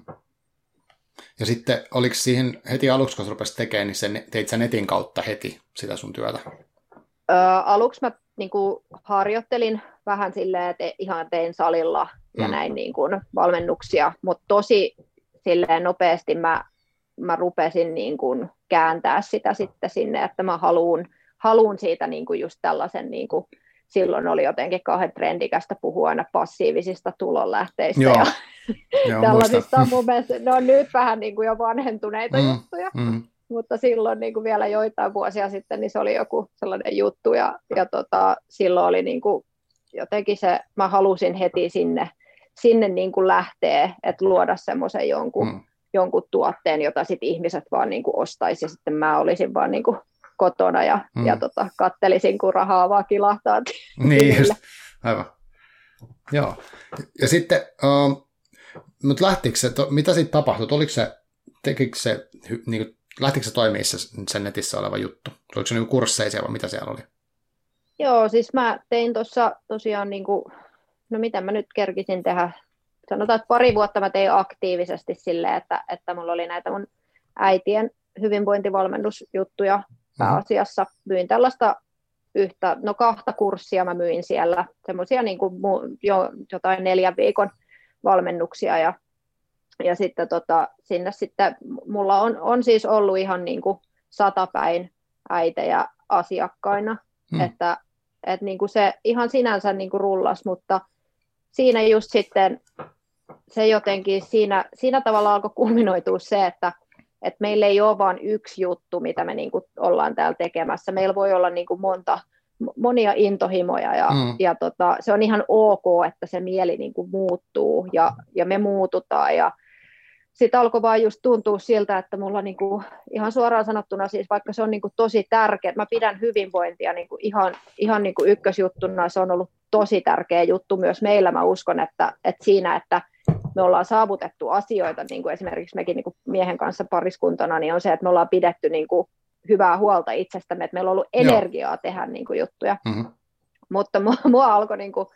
Ja sitten oliko siihen heti aluksi, kun rupesit tekemään, niin sen, teit sä netin kautta heti sitä sun työtä? Öö, aluksi mä niin kuin, harjoittelin vähän silleen, että ihan tein salilla ja hmm. näin niin kuin, valmennuksia, mutta tosi silleen nopeasti mä, mä rupesin niin kuin, kääntää sitä sitten sinne, että mä haluan haluun siitä niin kuin just tällaisen niin kuin, silloin oli jotenkin kauhean trendikästä puhua aina passiivisista tulonlähteistä Joo. ja Joo, tällaisista on mun mielestä, ne on nyt vähän niin kuin jo vanhentuneita mm, juttuja, mm. mutta silloin niin kuin vielä joitain vuosia sitten niin se oli joku sellainen juttu ja, ja tota, silloin oli niin kuin jotenkin se, mä halusin heti sinne, sinne niin kuin lähteä, että luoda semmoisen jonkun, mm. jonkun tuotteen, jota sitten ihmiset vaan niin kuin ostaisi ja sitten mä olisin vaan niin kuin kotona ja, mm. ja tota, kattelisin, kun rahaa vaan kilahtaa. Niin, just. aivan. Joo. Ja sitten, uh, mutta lähtikö se, to, mitä sitten tapahtui? Oliko se, tekikö se, niin kuin, lähtikö se toimia se, sen netissä oleva juttu? Oliko se niin kursseja vai mitä siellä oli? Joo, siis mä tein tuossa tosiaan, niin kuin, no mitä mä nyt kerkisin tehdä, sanotaan, että pari vuotta mä tein aktiivisesti silleen, että, että mulla oli näitä mun äitien hyvinvointivalmennusjuttuja pääasiassa. Myin tällaista yhtä, no kahta kurssia mä myin siellä, semmoisia niin kuin jo, jotain neljän viikon valmennuksia ja, ja sitten tota, sinne sitten mulla on, on siis ollut ihan niin kuin satapäin äitejä asiakkaina, hmm. että, että niin kuin se ihan sinänsä niin kuin rullas, mutta siinä just sitten se jotenkin siinä, siinä tavalla alkoi kulminoitua se, että että meillä ei ole vain yksi juttu, mitä me niin kuin ollaan täällä tekemässä. Meillä voi olla niin kuin monta, monia intohimoja ja, mm. ja tota, se on ihan ok, että se mieli niin kuin muuttuu ja, ja me muututaan ja sitten alkoi vaan just tuntua siltä, että mulla niin kuin, ihan suoraan sanottuna siis vaikka se on niin kuin tosi tärkeä, mä pidän hyvinvointia niin kuin ihan, ihan niin kuin ykkösjuttuna, se on ollut tosi tärkeä juttu myös meillä, mä uskon, että, että siinä, että me ollaan saavutettu asioita, niin kuin esimerkiksi mekin niin kuin miehen kanssa pariskuntana, niin on se, että me ollaan pidetty niin kuin hyvää huolta itsestämme, että meillä on ollut energiaa Joo. tehdä niin kuin juttuja. Mm-hmm. Mutta mua, mua alkoi niin kuin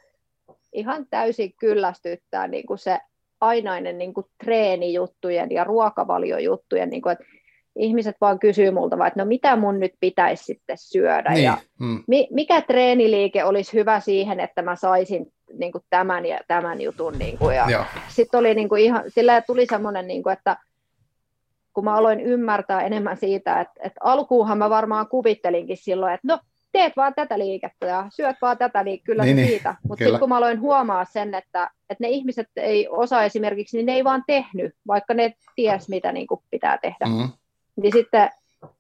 ihan täysin kyllästyttää niin kuin se ainainen niin kuin treenijuttujen ja ruokavaliojuttujen, niin kuin, että ihmiset vaan kysyy multa, vaan, että no mitä mun nyt pitäisi sitten syödä niin. ja mm. mi, mikä treeniliike olisi hyvä siihen, että mä saisin niin kuin tämän ja tämän jutun. Niin kuin, ja sitten oli niin kuin ihan, sillä tuli semmoinen, niin kuin, että kun mä aloin ymmärtää enemmän siitä, että, että alkuunhan mä varmaan kuvittelinkin silloin, että no teet vaan tätä liikettä ja syöt vaan tätä, niin kyllä niin, siitä. Mutta sitten kun mä aloin huomaa sen, että, että ne ihmiset ei osaa esimerkiksi, niin ne ei vaan tehnyt, vaikka ne ties, mitä niin kuin pitää tehdä. Mm-hmm. Niin sitten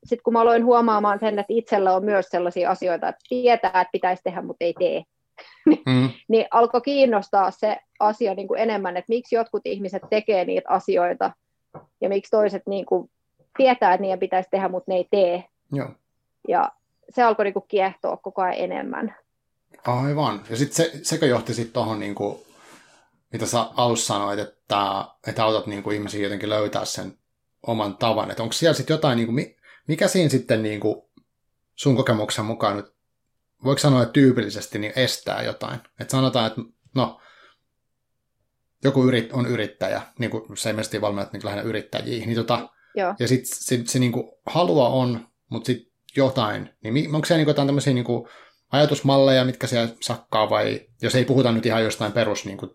sit kun mä aloin huomaamaan sen, että itsellä on myös sellaisia asioita, että tietää, että pitäisi tehdä, mutta ei tee, mm. niin alkoi kiinnostaa se asia niin kuin enemmän, että miksi jotkut ihmiset tekee niitä asioita ja miksi toiset niin kuin tietää, että niiden pitäisi tehdä, mutta ne ei tee. Joo. Ja se alkoi niin kuin kiehtoa koko ajan enemmän. Aivan. Ja sitten se, sekö johti sitten tuohon, niin kuin, mitä sä alussa sanoit, että, että autat niin kuin ihmisiä jotenkin löytää sen oman tavan. Että onko siellä sitten jotain, niin kuin, mikä siinä sitten niin kuin sun kokemuksen mukaan nyt, voiko sanoa, että tyypillisesti niin estää jotain? Että sanotaan, että no, joku yrit, on yrittäjä, niin kuin se ilmeisesti valmennat niin lähinnä yrittäjiä, niin tota, Joo. ja sitten se, se niin kuin halua on, mutta sitten jotain, niin onko siellä niin jotain tämmöisiä niin kuin ajatusmalleja, mitkä siellä sakkaa, vai jos ei puhuta nyt ihan jostain perus niin kuin,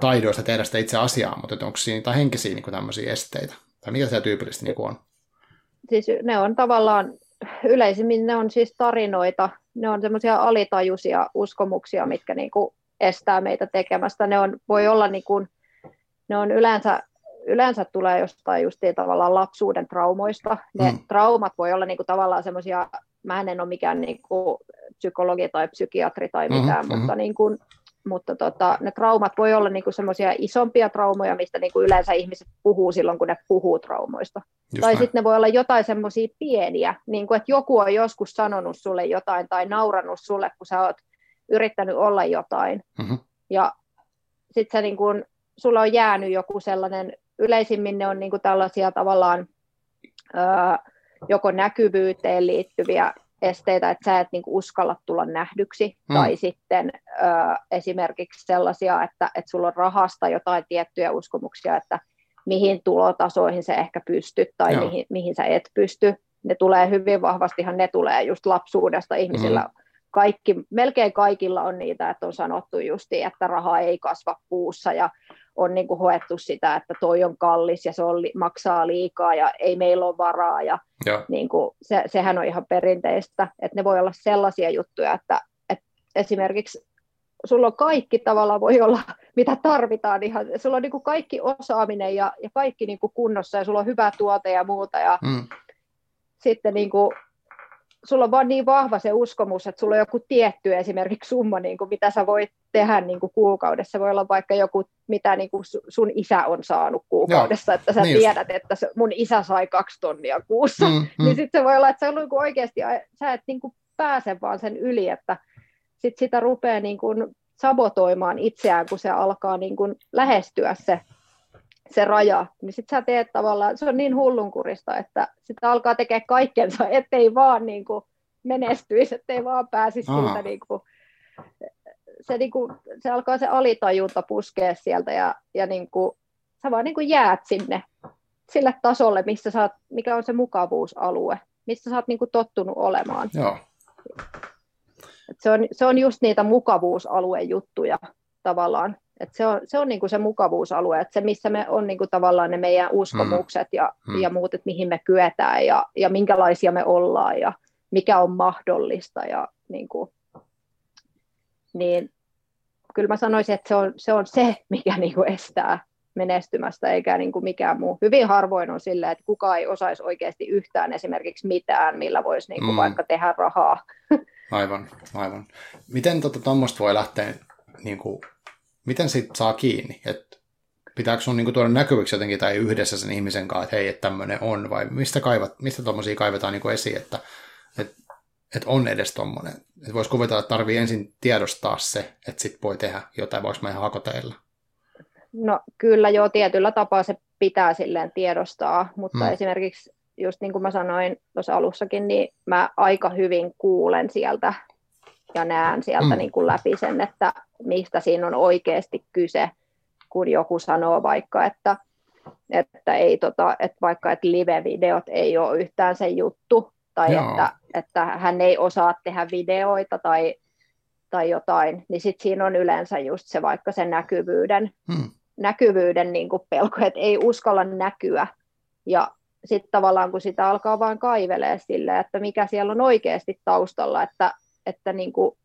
taidoista tehdä sitä itse asiaa, mutta onko siinä tai henkisiä niin kuin tämmöisiä esteitä? Tai mikä siellä tyypillisesti niin on? Siis ne on tavallaan, yleisimmin ne on siis tarinoita, ne on semmoisia alitajuisia uskomuksia, mitkä niin kuin estää meitä tekemästä. Ne on, voi olla niin kuin, ne on yleensä, yleensä tulee jostain justiin tavallaan lapsuuden traumoista. Ne mm. traumat voi olla niin kuin tavallaan semmoisia, mä en ole mikään niin kuin psykologi tai psykiatri tai mm-hmm, mitään, mm-hmm, mutta, niin kuin, mutta tota, ne traumat voi olla niin semmoisia isompia traumoja, mistä niin kuin yleensä ihmiset puhuu silloin, kun ne puhuu traumoista. Just tai sitten ne voi olla jotain semmoisia pieniä, niin kuin, että joku on joskus sanonut sulle jotain tai naurannut sulle, kun sä oot yrittänyt olla jotain. Mm-hmm. Ja sitten niin kun, sulla on jäänyt joku sellainen, yleisimmin ne on niin kuin tällaisia tavallaan ö, joko näkyvyyteen liittyviä esteitä, että sä et niin kuin uskalla tulla nähdyksi, mm. tai sitten ö, esimerkiksi sellaisia, että, että sulla on rahasta jotain tiettyjä uskomuksia, että mihin tulotasoihin se ehkä pystyt tai mihin, mihin sä et pysty. Ne tulee hyvin vahvastihan, ne tulee just lapsuudesta ihmisillä mm kaikki, melkein kaikilla on niitä, että on sanottu justi, että raha ei kasva puussa ja on niin kuin hoettu sitä, että toi on kallis ja se on, maksaa liikaa ja ei meillä ole varaa ja niin kuin, se, sehän on ihan perinteistä, että ne voi olla sellaisia juttuja, että, että esimerkiksi sulla on kaikki tavallaan voi olla, mitä tarvitaan, ihan, sulla on niin kuin kaikki osaaminen ja, ja kaikki niin kuin kunnossa ja sulla on hyvä tuote ja muuta ja mm. sitten niin kuin, sulla on vaan niin vahva se uskomus, että sulla on joku tietty esimerkiksi summa, niin kuin mitä sä voit tehdä niin kuin kuukaudessa. Voi olla vaikka joku, mitä niin kuin sun isä on saanut kuukaudessa, Joo, että sä niin tiedät, just. että mun isä sai kaksi tonnia kuussa. Mm, mm. Niin sitten se voi olla, että sä niin kuin oikeasti sä et niin kuin pääse vaan sen yli, että sit sitä rupeaa niin kuin sabotoimaan itseään, kun se alkaa niin kuin lähestyä se se raja, niin sitten sä teet tavallaan, se on niin hullunkurista, että sitä alkaa tekemään kaikkensa, ettei vaan niin kuin menestyisi, ettei vaan pääsisi Aha. siitä niin kuin, se, niin kuin, se alkaa se alitajunta puskea sieltä ja, ja niin kuin, sä vaan niin kuin jäät sinne sille tasolle, missä sä oot, mikä on se mukavuusalue, missä sä oot niin kuin tottunut olemaan. Joo. Et se, on, se on just niitä mukavuusalueen juttuja tavallaan, et se on se, on niinku se mukavuusalue, että se missä me on niinku tavallaan ne meidän uskomukset mm. ja, mm. ja muut, että mihin me kyetään ja, ja minkälaisia me ollaan ja mikä on mahdollista. Ja, niinku, niin kyllä mä sanoisin, että se on se, on se mikä niinku estää menestymästä eikä niin kuin mikään muu. Hyvin harvoin on sillä, että kukaan ei osaisi oikeasti yhtään esimerkiksi mitään, millä voisi niin kuin mm. vaikka tehdä rahaa. Aivan, aivan. Miten tuommoista tota, voi lähteä niin kuin miten sit saa kiinni? Et pitääkö sun niinku tuoda näkyviksi jotenkin tai yhdessä sen ihmisen kanssa, että hei, että tämmöinen on, vai mistä, kaivat, mistä tuommoisia kaivetaan niinku esiin, että et, et on edes tuommoinen. Voisi kuvitella, että tarvii ensin tiedostaa se, että sit voi tehdä jotain, voiko mä ihan hakoteilla? No kyllä joo, tietyllä tapaa se pitää silleen tiedostaa, mutta hmm. esimerkiksi just niin kuin mä sanoin tuossa alussakin, niin mä aika hyvin kuulen sieltä ja näen sieltä mm. niin kuin läpi sen, että mistä siinä on oikeasti kyse, kun joku sanoo vaikka, että, että, ei, tota, että vaikka että live-videot ei ole yhtään se juttu, tai että, että hän ei osaa tehdä videoita tai, tai jotain, niin sitten siinä on yleensä just se vaikka se näkyvyyden, hmm. näkyvyyden niin kuin pelko, että ei uskalla näkyä. Ja sitten tavallaan kun sitä alkaa vain kaivelee sille, että mikä siellä on oikeasti taustalla, että että niin kuin,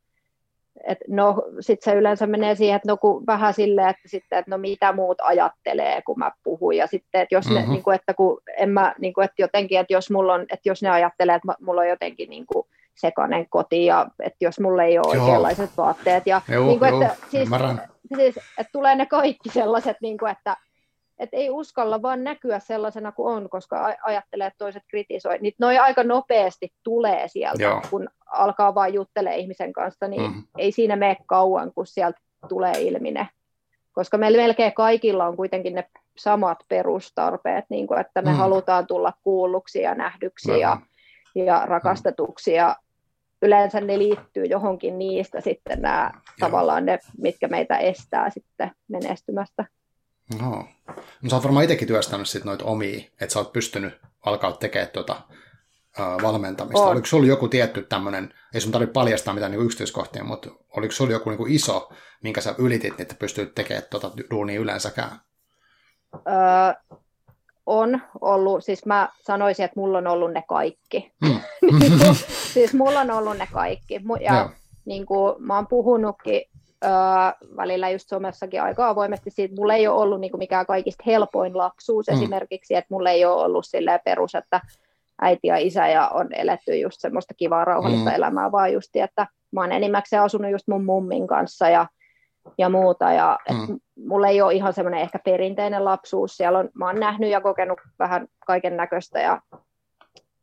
et no, sitten se yleensä menee siihen, että no kun vähän silleen, että sitten, että no mitä muut ajattelee, kun mä puhun, ja sitten, että jos mm-hmm. ne, niin kuin, että kun en mä, niin kuin, että jotenkin, että jos mulla on, että jos ne ajattelee, että mulla on jotenkin niin kuin sekainen koti, ja että jos mulla ei ole joo. oikeanlaiset vaatteet, ja joo, niin kuin, että, siis, siis, että tulee ne kaikki sellaiset, niin kuin, että et ei uskalla vaan näkyä sellaisena kuin on, koska ajattelee, että toiset kritisoi. Niin noin aika nopeasti tulee sieltä, Joo. kun alkaa vain juttelemaan ihmisen kanssa, niin mm. ei siinä mene kauan, kun sieltä tulee ilmi ne. Koska meillä melkein kaikilla on kuitenkin ne samat perustarpeet, niin kuin, että me mm. halutaan tulla kuulluksi ja nähdyksi ja, ja rakastetuksi. Ja yleensä ne liittyy johonkin niistä sitten nämä Joo. tavallaan ne, mitkä meitä estää sitten menestymästä. No. no sä oot varmaan itsekin työstänyt sitten noita omia, että sä oot pystynyt alkaa tekemään tuota, uh, valmentamista. On. Oliko sulla joku tietty tämmöinen, ei sun tarvitse paljastaa mitään niin yksityiskohtia, mutta oliko sulla joku niin iso, minkä sä ylitit, että pystyt tekemään tuota duunia yleensäkään? Öö, on ollut, siis mä sanoisin, että mulla on ollut ne kaikki. Mm. siis mulla on ollut ne kaikki. Ja niin kuin mä oon puhunutkin öö, välillä just somessakin aika avoimesti siitä, mulla ei ole ollut niin kuin mikään kaikista helpoin lapsuus mm. esimerkiksi, että mulla ei ole ollut silleen perus, että äiti ja isä ja on eletty just semmoista kivaa rauhallista mm. elämää, vaan just, että mä oon enimmäkseen asunut just mun mummin kanssa ja ja muuta. Ja mm. mulla ei ole ihan semmoinen ehkä perinteinen lapsuus. Siellä on, mä oon nähnyt ja kokenut vähän kaiken näköistä ja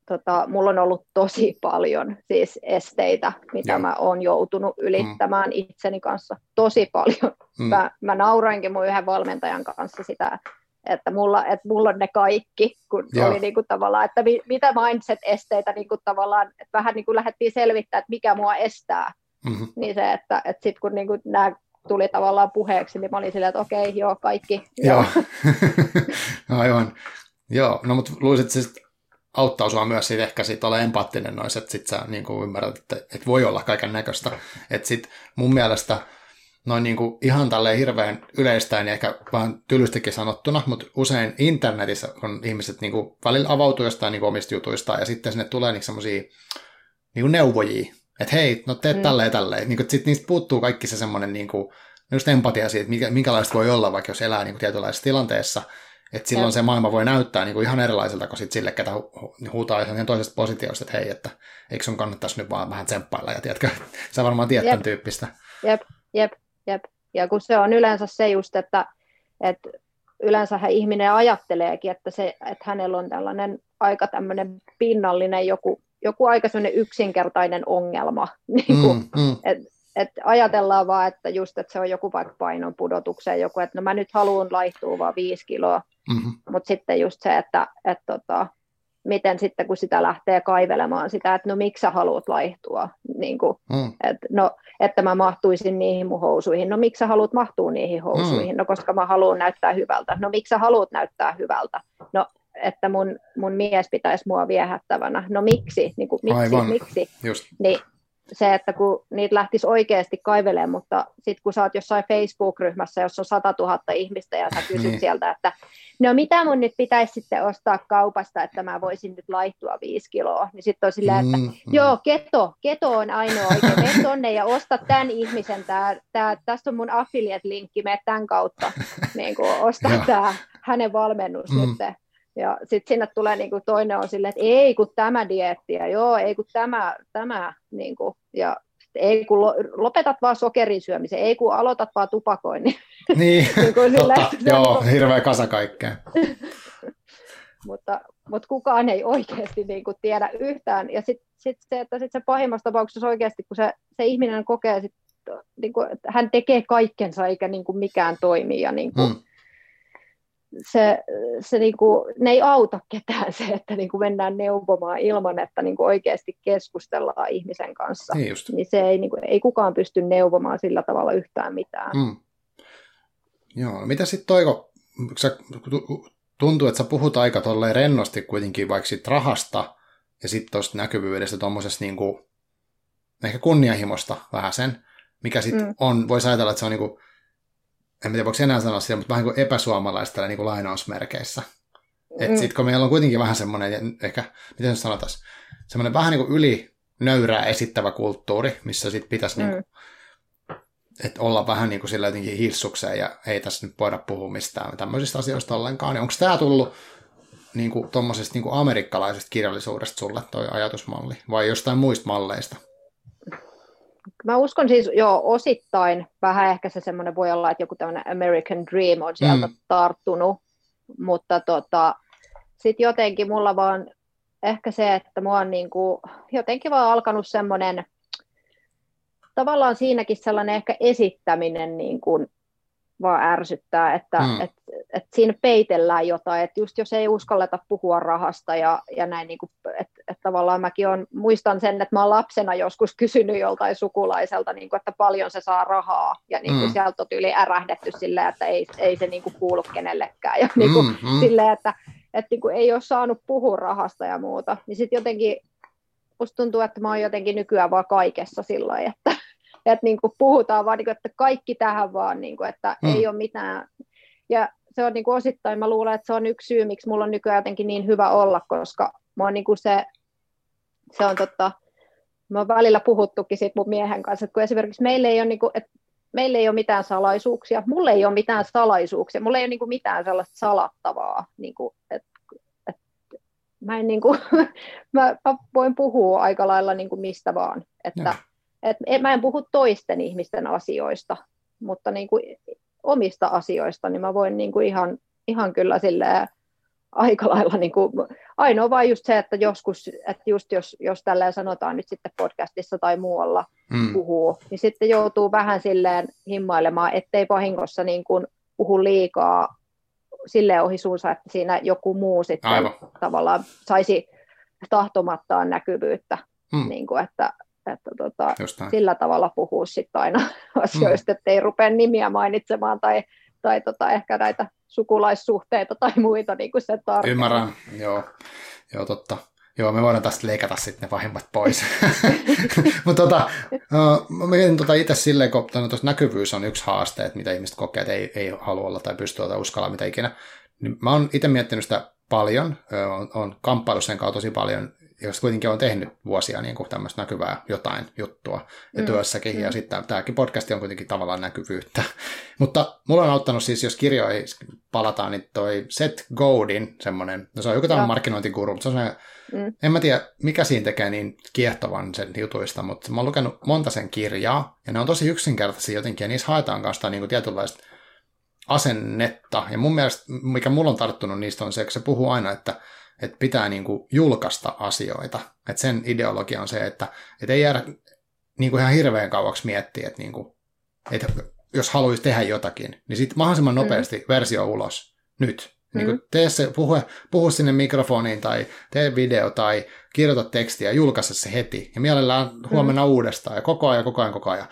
tota, mulla on ollut tosi paljon siis esteitä, mitä ja. mä oon joutunut ylittämään mm. itseni kanssa. Tosi paljon. Mm. Mä, mä nauroinkin mun yhden valmentajan kanssa sitä, että mulla, että mulla on ne kaikki, kun Joo. oli niin kuin tavallaan, että mi, mitä mindset-esteitä niin kuin tavallaan, että vähän niin kuin lähdettiin selvittämään, että mikä mua estää. Mm-hmm. Niin se, että, että sitten kun niin kuin nämä tuli tavallaan puheeksi, niin mä olin silleen, että okei, joo, kaikki. Joo, aivan. Joo, no mutta luulisit siis auttaa sua myös siitä ehkä siitä olla empaattinen noissa, että sit sä niin kuin ymmärrät, että, että voi olla kaiken näköistä. Että sit mun mielestä noin niin kuin ihan tälleen hirveän yleistäen ja ehkä vähän tylystikin sanottuna, mutta usein internetissä on ihmiset niin kuin välillä avautuu jostain niin kuin omista jutuistaan ja sitten sinne tulee niin semmoisia niin neuvojia, että hei, no teet mm. tälleen tälleen. Niin sitten niistä puuttuu kaikki se semmoinen niin kuin, just empatia siitä, mikä, minkälaista voi olla, vaikka jos elää niin kuin tietynlaisessa tilanteessa. Että silloin ja. se maailma voi näyttää niin kuin ihan erilaiselta kuin sit sille, ketä hu- huutaa ihan toisesta positiosta, että hei, että eikö sun kannattaisi nyt vaan vähän tsemppailla. Ja tiedätkö, sä varmaan tiedät tämän tyyppistä. Jep, jep, jep. Ja kun se on yleensä se just, että, että yleensä ihminen ajatteleekin, että, se, että hänellä on tällainen aika tämmöinen pinnallinen joku joku aika yksinkertainen ongelma. Niin kuin, mm, mm. Et, et ajatellaan vaan, että just, että se on joku vaikka painon pudotukseen, joku, että no mä nyt haluan laihtua vaan viisi kiloa, mm-hmm. mutta sitten just se, että et tota, miten sitten kun sitä lähtee kaivelemaan sitä, että no miksi sä haluat laihtua, niin kuin, mm. et, no, että mä mahtuisin niihin mun housuihin, no miksi sä haluat mahtua niihin housuihin, mm. no koska mä haluan näyttää hyvältä, no miksi sä haluat näyttää hyvältä, no että mun, mun mies pitäisi mua viehättävänä. No miksi? Niin kuin, miksi? Aivan. miksi? Just. Niin se, että kun niitä lähtisi oikeasti kaivelemaan, mutta sitten kun sä oot jossain Facebook-ryhmässä, jossa on 100 000 ihmistä ja sä kysyt niin. sieltä, että no mitä mun nyt pitäisi sitten ostaa kaupasta, että mä voisin nyt laihtua viisi kiloa, niin sitten on silleen, että mm, mm. joo, keto, keto on ainoa oikein, mene tonne ja osta tämän ihmisen, tää, tää, tästä on mun affiliate-linkki, mene tämän kautta, niin kuin, osta tämä hänen valmennus mm. nyt ja sitten sinne tulee niin kuin toinen on silleen, että ei kun tämä dieetti ja joo, ei kun tämä, tämä niin kuin, ja ei kun lopetat vaan sokerin syömisen, ei kun aloitat vaan tupakoinnin. Niin, niin kuin sille, tota, joo, niin hirveä kasa kaikkea. mutta, mutta kukaan ei oikeasti niin kuin tiedä yhtään. Ja sitten sit se, että sit se pahimmassa tapauksessa oikeasti, kun se, se ihminen kokee, sit, niin kuin, että hän tekee kaikkensa eikä niin kuin mikään toimi ja niin kuin, mm se, se niinku, ne ei auta ketään se, että niinku mennään neuvomaan ilman, että niinku oikeasti keskustellaan ihmisen kanssa. Niin, just. niin se ei, niinku, ei kukaan pysty neuvomaan sillä tavalla yhtään mitään. Mm. Joo, no mitä sitten Toiko, sä, tuntuu, että sä puhut aika tolleen rennosti kuitenkin vaikka sit rahasta ja sitten tuosta näkyvyydestä tuommoisesta niinku, ehkä kunnianhimosta vähän sen, mikä sitten mm. on, voisi ajatella, että se on niinku, en tiedä voiko enää sanoa sitä, mutta vähän kuin epäsuomalaista niin kuin lainausmerkeissä. Mm. Että sitten kun meillä on kuitenkin vähän semmoinen, ehkä, miten se sanotaan, semmoinen vähän niin kuin yli nöyrää esittävä kulttuuri, missä sitten pitäisi mm. niin kuin, että olla vähän niin kuin sillä jotenkin hissukseen ja ei tässä nyt voida puhua mistään tämmöisistä asioista ollenkaan. Niin onko tämä tullut niin kuin, tuommoisesta niin kuin amerikkalaisesta kirjallisuudesta sulle toi ajatusmalli vai jostain muista malleista? Mä uskon siis jo osittain, vähän ehkä se semmoinen voi olla, että joku tämmöinen American Dream on sieltä mm. tarttunut, mutta tota, sitten jotenkin mulla vaan, ehkä se, että mua on niin kuin jotenkin vaan alkanut semmoinen, tavallaan siinäkin sellainen ehkä esittäminen niin kuin vaan ärsyttää, että mm. et, et siinä peitellään jotain, että just jos ei uskalleta puhua rahasta ja, ja näin, niin että et tavallaan mäkin on, muistan sen, että mä oon lapsena joskus kysynyt joltain sukulaiselta, niin kuin, että paljon se saa rahaa, ja niin kuin mm. sieltä on yli ärähdetty silleen, että ei, ei se niin kuin kuulu kenellekään, ja niin kuin, mm, mm. silleen, että, että niin kuin ei ole saanut puhua rahasta ja muuta, niin sitten jotenkin musta tuntuu, että mä oon jotenkin nykyään vaan kaikessa sillä että että niin kuin puhutaan vaan, niin kuin, että kaikki tähän vaan, niin kuin, että mm. ei ole mitään. Ja se on niin kuin osittain, mä luulen, että se on yksi syy, miksi mulla on nykyään jotenkin niin hyvä olla, koska mä oon niin kuin se, se on totta, mä oon välillä puhuttukin siitä mun miehen kanssa, että kun esimerkiksi meillä ei ole, niin kuin, että meillä ei ole mitään salaisuuksia, mulla ei ole mitään salaisuuksia, mulla ei ole niin kuin mitään sellaista salattavaa, niin kuin, että, että mä, en, niin kuin, mä, mä voin puhua aika lailla niin kuin mistä vaan, että ja et mä en puhu toisten ihmisten asioista, mutta niin kuin omista asioista, niin mä voin niin kuin ihan, ihan kyllä silleen aika lailla, niin kuin, ainoa vain just se, että joskus, että just jos, jos tällä sanotaan nyt sitten podcastissa tai muualla mm. puhuu, niin sitten joutuu vähän silleen himmailemaan, ettei vahingossa niin kuin puhu liikaa silleen ohi suunsa, että siinä joku muu sitten Aivan. tavallaan saisi tahtomattaan näkyvyyttä, mm. niin kuin, että, että tota, sillä tavalla puhua sitten aina asioista, mm. ei rupea nimiä mainitsemaan tai, tai tota, ehkä näitä sukulaissuhteita tai muita niin kuin se tarvitsee. Ymmärrän, joo, joo totta. Joo, me voidaan tästä leikata sitten ne vahimmat pois. Mutta tota, mä mietin tota itse silleen, kun tuossa näkyvyys on yksi haaste, että mitä ihmiset kokee, että ei, ei halua olla tai pysty olla uskalla mitä ikinä. Niin mä oon itse miettinyt sitä paljon, on, on kamppailu sen kautta tosi paljon jos kuitenkin on tehnyt vuosia niin kuin tämmöistä näkyvää jotain juttua ja mm. työssäkin, mm. ja sitten tämäkin podcast on kuitenkin tavallaan näkyvyyttä. Mutta mulla on auttanut siis, jos kirjoihin palataan, niin toi Seth Godin semmoinen, no se on joku tämmöinen markkinointikuru, mutta se on mm. en mä tiedä, mikä siinä tekee niin kiehtovan sen jutuista, mutta mä oon lukenut monta sen kirjaa, ja ne on tosi yksinkertaisia jotenkin, ja niissä haetaan kanssa niin kuin tietynlaista asennetta, ja mun mielestä, mikä mulla on tarttunut niistä on se, että se puhuu aina, että että pitää niin kuin julkaista asioita. Että sen ideologia on se, että, että ei jäädä niin kuin ihan hirveän kauaksi miettiä, että, niin kuin, että jos haluaisi tehdä jotakin, niin sitten mahdollisimman mm. nopeasti mm. versio ulos nyt. Niin kuin mm. tee se, puhu, puhu sinne mikrofoniin tai tee video tai kirjoita tekstiä ja julkaise se heti. Ja mielellään huomenna mm. uudestaan ja koko ajan, koko ajan, koko ajan.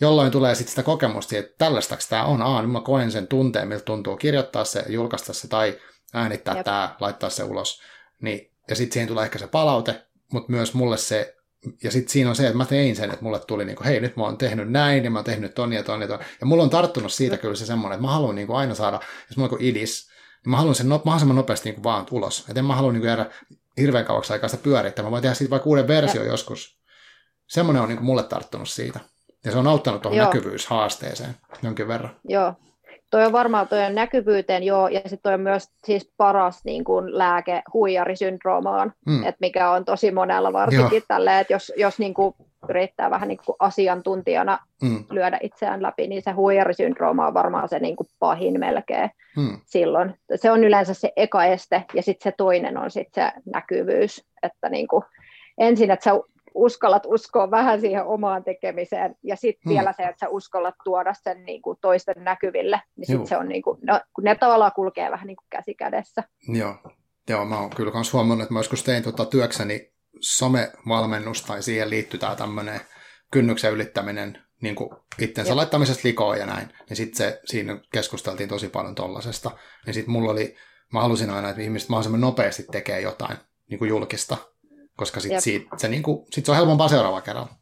Jolloin tulee sitten sitä kokemusta, että tällaistako tämä on. Aa, nyt mä koen sen tunteen, miltä tuntuu kirjoittaa se, julkaista se tai äänittää Jep. tämä, laittaa se ulos. Niin, ja sitten siihen tulee ehkä se palaute, mutta myös mulle se, ja sitten siinä on se, että mä tein sen, että mulle tuli niin kuin, hei nyt mä oon tehnyt näin, ja mä oon tehnyt ton ja ton ja ton. Ja mulla on tarttunut siitä kyllä se semmoinen, että mä haluan niin kuin aina saada, jos mulla on kuin idis, niin mä haluan sen no, mahdollisimman nopeasti niin kuin vaan ulos. Että en mä halua niin kuin jäädä hirveän kauaksi aikaa sitä pyörittää. Mä voin tehdä siitä vaikka uuden versio joskus. Semmoinen on niin kuin mulle tarttunut siitä. Ja se on auttanut tuohon näkyvyyshaasteeseen jonkin verran. Joo, toi on varmaan toi on näkyvyyteen joo, ja sitten toi on myös siis paras niin kuin lääke huijarisyndroomaan, mm. että mikä on tosi monella varsinkin tälle, että jos, jos niin kuin yrittää vähän niin kuin asiantuntijana mm. lyödä itseään läpi, niin se huijarisyndrooma on varmaan se niin kuin pahin melkein mm. silloin. Se on yleensä se eka este, ja sitten se toinen on sitten se näkyvyys, että niin kuin ensin, että sä uskallat uskoa vähän siihen omaan tekemiseen ja sitten hmm. vielä se, että sä uskallat tuoda sen niin kuin toisten näkyville, niin sitten se on niin kuin, no, kun ne tavallaan kulkee vähän niin kuin käsi kädessä. Joo. Joo, mä oon kyllä myös huomannut, että mä joskus tein tuota työkseni somevalmennusta tai siihen liittyy tämä tämmöinen kynnyksen ylittäminen niin kuin itsensä Jep. laittamisesta likoon ja näin, niin sitten se, siinä keskusteltiin tosi paljon tollasesta. Niin sitten mulla oli, mä halusin aina, että ihmiset mahdollisimman nopeasti tekee jotain niin kuin julkista, koska sit, siitä, se, niin kuin, sit se on helpompaa seuraava kerralla.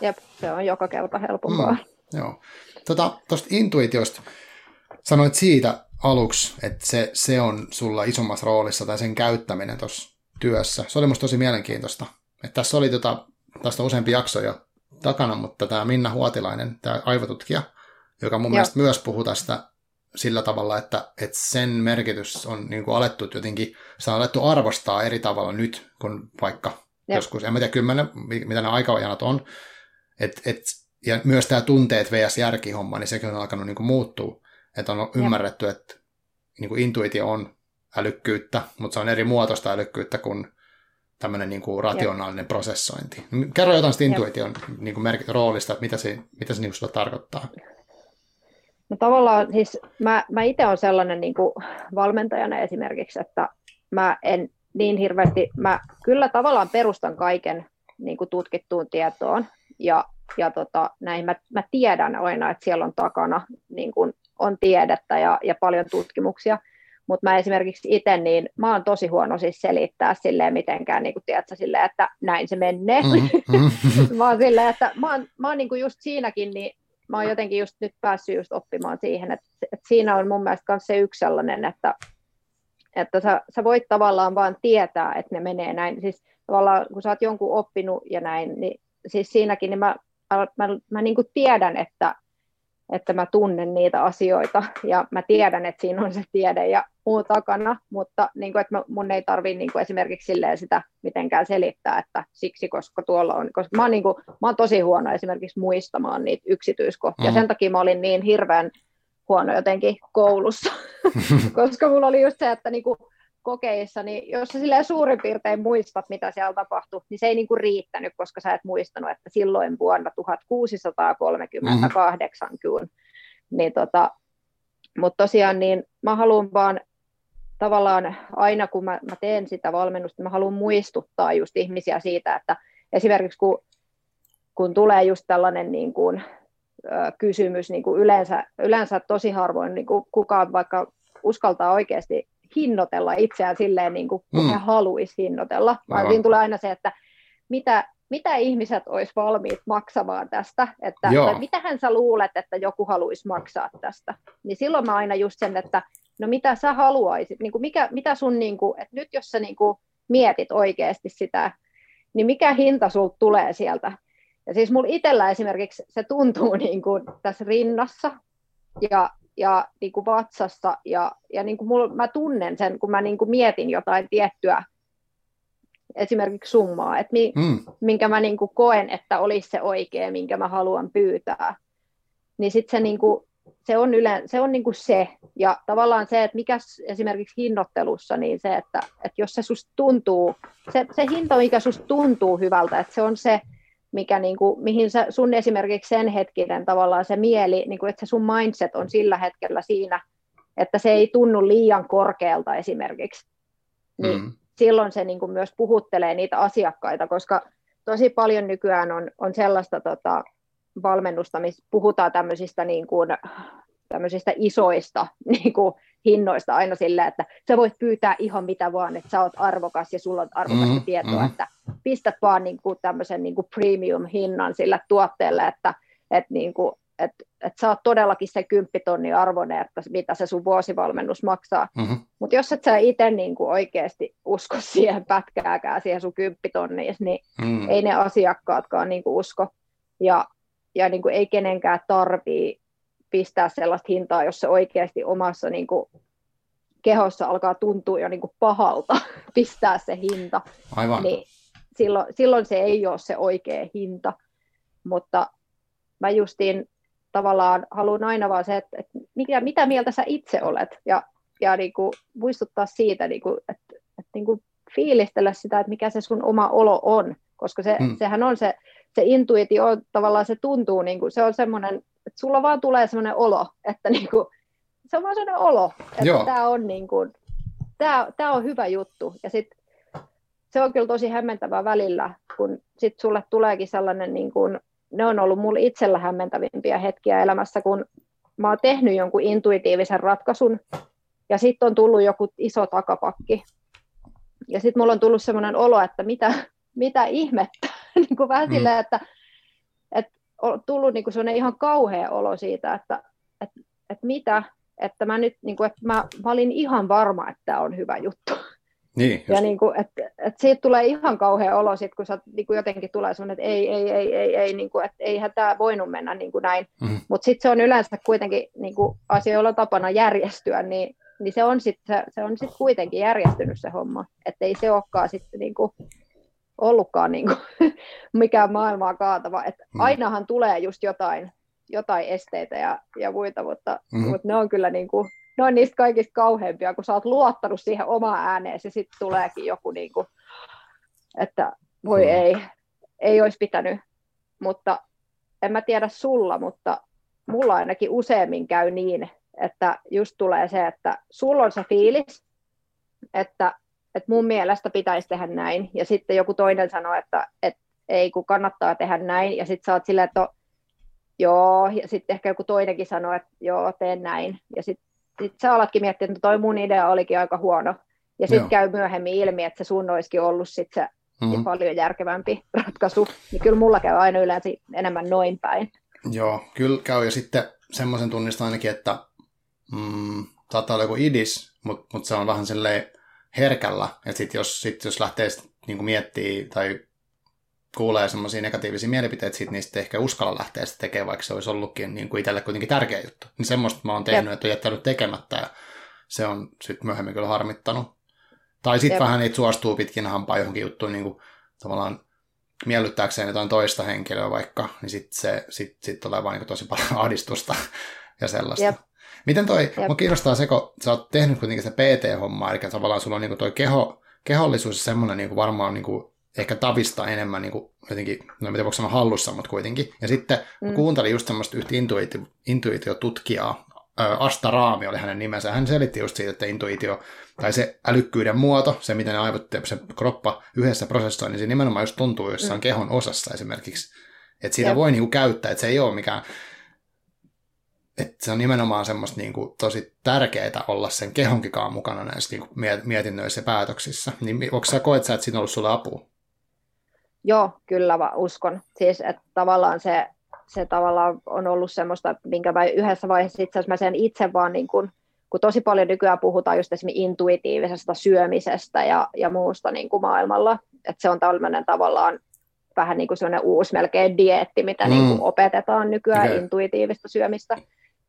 Jep, se on joka kerta helpompaa. Mm, joo. Tuosta tota, intuitiosta sanoit siitä aluksi, että se, se on sulla isommassa roolissa tai sen käyttäminen tuossa työssä. Se oli musta tosi mielenkiintoista. Että tässä oli tota, tästä useampi jakso jo takana, mutta tämä Minna Huotilainen, tämä aivotutkija, joka mun Joo. mielestä myös puhuu tästä sillä tavalla, että, että sen merkitys on niin kuin alettu jotenkin, sitä on alettu arvostaa eri tavalla nyt kuin vaikka Jep. joskus, en mä tiedä kymmenen, mitä ne aikajanat on, et, et, ja myös tämä tunteet vs. järkihomma, niin sekin on alkanut niin kuin muuttua, että on ymmärretty, Jep. että niin kuin intuitio on älykkyyttä, mutta se on eri muotoista älykkyyttä kuin tämmöinen niin kuin rationaalinen Jep. prosessointi. Kerro jotain siitä intuition niin kuin merk- roolista, että mitä se, mitä se niin kuin tarkoittaa. No tavallaan siis mä, mä itse olen sellainen niin kuin valmentajana esimerkiksi, että mä en niin hirveästi, mä kyllä tavallaan perustan kaiken niin kuin tutkittuun tietoon ja, ja tota, näin mä, mä tiedän aina, että siellä on takana niin kuin on tiedettä ja, ja paljon tutkimuksia, mutta mä esimerkiksi itse, niin mä oon tosi huono siis selittää silleen mitenkään, niin kuin tiedätkö, silleen, että näin se menee. Mm-hmm. mä oon silleen, että mä oon, mä oon niin kuin just siinäkin, niin mä oon jotenkin just nyt päässyt just oppimaan siihen, että, että siinä on mun mielestä myös se yksi sellainen, että, että sä, sä voit tavallaan vaan tietää, että ne menee näin. Siis tavallaan kun sä oot jonkun oppinut ja näin, niin siis siinäkin niin mä, mä, mä, mä niin kuin tiedän, että, että mä tunnen niitä asioita ja mä tiedän, että siinä on se tiede ja muu takana, mutta niin kuin, että mä, mun ei tarvitse niin kuin esimerkiksi sitä mitenkään selittää, että siksi, koska tuolla on, koska mä oon, niin kuin, mä oon tosi huono esimerkiksi muistamaan niitä yksityiskohtia, mm. sen takia mä olin niin hirveän huono jotenkin koulussa, koska mulla oli just se, että niin kuin, kokeissa, niin jos sä suurin piirtein muistat, mitä siellä tapahtui, niin se ei niinku riittänyt, koska sä et muistanut, että silloin vuonna 1638, mm. niin tota, mutta tosiaan niin mä haluan vaan tavallaan aina kun mä, mä teen sitä valmennusta, mä haluan muistuttaa just ihmisiä siitä, että esimerkiksi kun, kun tulee just tällainen niin kuin, ö, kysymys, niin kuin yleensä, yleensä tosi harvoin niin kuin kukaan vaikka uskaltaa oikeasti hinnoitella itseään silleen, niin kuin, kun mm. he haluaisi hinnoitella, vaan siinä tulee aina se, että mitä, mitä ihmiset olisi valmiit maksamaan tästä, että mitä mitähän sä luulet, että joku haluaisi maksaa tästä, niin silloin mä aina just sen, että no mitä sä haluaisit, niin kuin mikä, mitä sun, niin kuin, että nyt jos sä niin kuin mietit oikeasti sitä, niin mikä hinta sulta tulee sieltä, ja siis mulla itsellä esimerkiksi se tuntuu niin kuin tässä rinnassa, ja ja niin kuin vatsassa ja, ja niin kuin mulla, mä tunnen sen, kun mä niin kuin mietin jotain tiettyä esimerkiksi summaa, että mi, mm. minkä mä niin kuin koen, että olisi se oikea, minkä mä haluan pyytää, niin sitten se, niin kuin, se on, yle, se, on niin kuin se. Ja tavallaan se, että mikä esimerkiksi hinnoittelussa, niin se, että, että jos se susta tuntuu, se, se hinta, mikä susta tuntuu hyvältä, että se on se, mikä niin kuin, mihin sä, sun esimerkiksi sen hetkinen tavallaan se mieli, niin kuin, että se sun mindset on sillä hetkellä siinä, että se ei tunnu liian korkealta esimerkiksi, niin mm. silloin se niin kuin myös puhuttelee niitä asiakkaita, koska tosi paljon nykyään on, on sellaista tota, valmennusta, missä puhutaan tämmöisistä, niin kuin, tämmöisistä isoista niin kuin, hinnoista aina sillä, että sä voit pyytää ihan mitä vaan, että sä oot arvokas ja sulla on arvokasta mm, tietoa, mm. että pistät vaan niin kuin tämmöisen niin kuin premium-hinnan sillä tuotteelle, että, että, niin kuin, että, että sä oot todellakin se kymppitonnin arvoinen, että mitä se sun vuosivalmennus maksaa. Mm-hmm. Mutta jos et sä itse niin oikeasti usko siihen pätkääkään, siihen sun kymppitonniin, niin mm. ei ne asiakkaatkaan niin kuin usko. Ja, ja niin kuin ei kenenkään tarvii pistää sellaista hintaa, jos se oikeasti omassa niin kuin, kehossa alkaa tuntua jo niin kuin pahalta pistää se hinta, Aivan. niin silloin, silloin se ei ole se oikea hinta. Mutta mä justiin tavallaan haluan aina vaan se, että, että mikä, mitä mieltä sä itse olet, ja, ja niin kuin muistuttaa siitä, niin kuin, että, että niin kuin fiilistellä sitä, että mikä se sun oma olo on, koska se, hmm. sehän on se, se intuitio, tavallaan se tuntuu, niin kuin, se on semmoinen sulla vaan tulee sellainen olo, että niinku, se on vaan sellainen olo, että tämä on, niinku, tää, tää on hyvä juttu. Ja sit, se on kyllä tosi hämmentävää välillä, kun sit sulle tuleekin sellainen, niin kuin, ne on ollut mulle itsellä hämmentävimpiä hetkiä elämässä, kun mä oon tehnyt jonkun intuitiivisen ratkaisun, ja sitten on tullut joku iso takapakki. Ja sitten mulla on tullut sellainen olo, että mitä, mitä ihmettä, niin kuin vähän mm. silleen, että tullut niin kuin ihan kauhea olo siitä, että, että, että mitä, että mä nyt, niin kuin, että mä, mä olin ihan varma, että tämä on hyvä juttu. Niin, ja niin kuin, että, että siitä tulee ihan kauhea olo, sit, kun sä, niin kuin jotenkin tulee sellainen, että ei, ei, ei, ei, ei niin kuin, että eihän tämä voinut mennä niin kuin näin. Mm. Mutta sitten se on yleensä kuitenkin niin kuin asioilla tapana järjestyä, niin, niin se on sitten se, se on sit kuitenkin järjestynyt se homma. Että ei se olekaan sitten niin kuin, ollutkaan niin kuin, mikään maailmaa kaatava. Et mm. Ainahan tulee just jotain, jotain esteitä ja, ja muita, mutta, mm. mutta ne on kyllä niin kuin, ne on niistä kaikista kauheimpia, kun sä oot luottanut siihen omaan ääneen, ja sitten tuleekin joku niin kuin, että voi mm. ei, ei olisi pitänyt, mutta en mä tiedä sulla, mutta mulla ainakin useammin käy niin, että just tulee se, että sulla on se fiilis, että, että mun mielestä pitäisi tehdä näin, ja sitten joku toinen sanoo, että, että ei kun kannattaa tehdä näin, ja sitten sä oot silleen, että joo, ja sitten ehkä joku toinenkin sanoo, että joo, teen näin, ja sitten sit sä alatkin miettiä, että no toi mun idea olikin aika huono, ja sitten käy myöhemmin ilmi, että se sun olisikin ollut sit se mm-hmm. paljon järkevämpi ratkaisu, niin kyllä mulla käy aina yleensä enemmän noin päin. Joo, kyllä käy, ja sitten semmoisen tunnistan ainakin, että mm, saattaa olla joku idis, mutta mut se on vähän silleen herkällä, että sit jos, sit jos lähtee sit, niin miettimään tai kuulee semmoisia negatiivisia mielipiteitä siitä, niin sitten ehkä uskalla lähteä sitä tekemään, vaikka se olisi ollutkin niin kuin itselle kuitenkin tärkeä juttu. Niin semmoista mä oon tehnyt, Jep. että on jättänyt tekemättä ja se on sitten myöhemmin kyllä harmittanut. Tai sitten vähän niitä suostuu pitkin hampaa johonkin juttuun niin kuin tavallaan miellyttääkseen jotain toista henkilöä vaikka, niin sitten se sit, sit tulee vaan niin tosi paljon ahdistusta ja sellaista. Jep. Miten toi, Jep. mua kiinnostaa se, kun sä oot tehnyt kuitenkin se PT-homma, eli tavallaan sulla on niin toi keho, kehollisuus ja semmoinen niin varmaan niin kuin ehkä tavista enemmän niin kuin jotenkin, no miten voiko sanoa hallussa, mutta kuitenkin. Ja sitten mm. kuuntelin just semmoista yhtä intuitio, intuitiotutkijaa, Asta Raami oli hänen nimensä. Hän selitti just siitä, että intuitio tai se älykkyyden muoto, se miten ne aivot ja se kroppa yhdessä prosessoi, niin se nimenomaan just tuntuu jossain mm. kehon osassa esimerkiksi. Että siitä Jep. voi niinku käyttää, että se ei ole mikään että se on nimenomaan semmoista niin kuin, tosi tärkeää olla sen kehonkikaan mukana näissä niin kuin, mietinnöissä ja päätöksissä. Niin onko sä koet sä, että siinä on ollut sulle apua? Joo, kyllä mä uskon. Siis, että tavallaan se, se tavallaan on ollut semmoista, minkä mä yhdessä vaiheessa itse asiassa mä sen itse vaan niin kuin, kun tosi paljon nykyään puhutaan just esimerkiksi intuitiivisesta syömisestä ja, ja muusta niin kuin maailmalla, että se on tällainen tavallaan vähän niin kuin uusi melkein dieetti, mitä mm. niin kuin opetetaan nykyään okay. intuitiivista syömistä,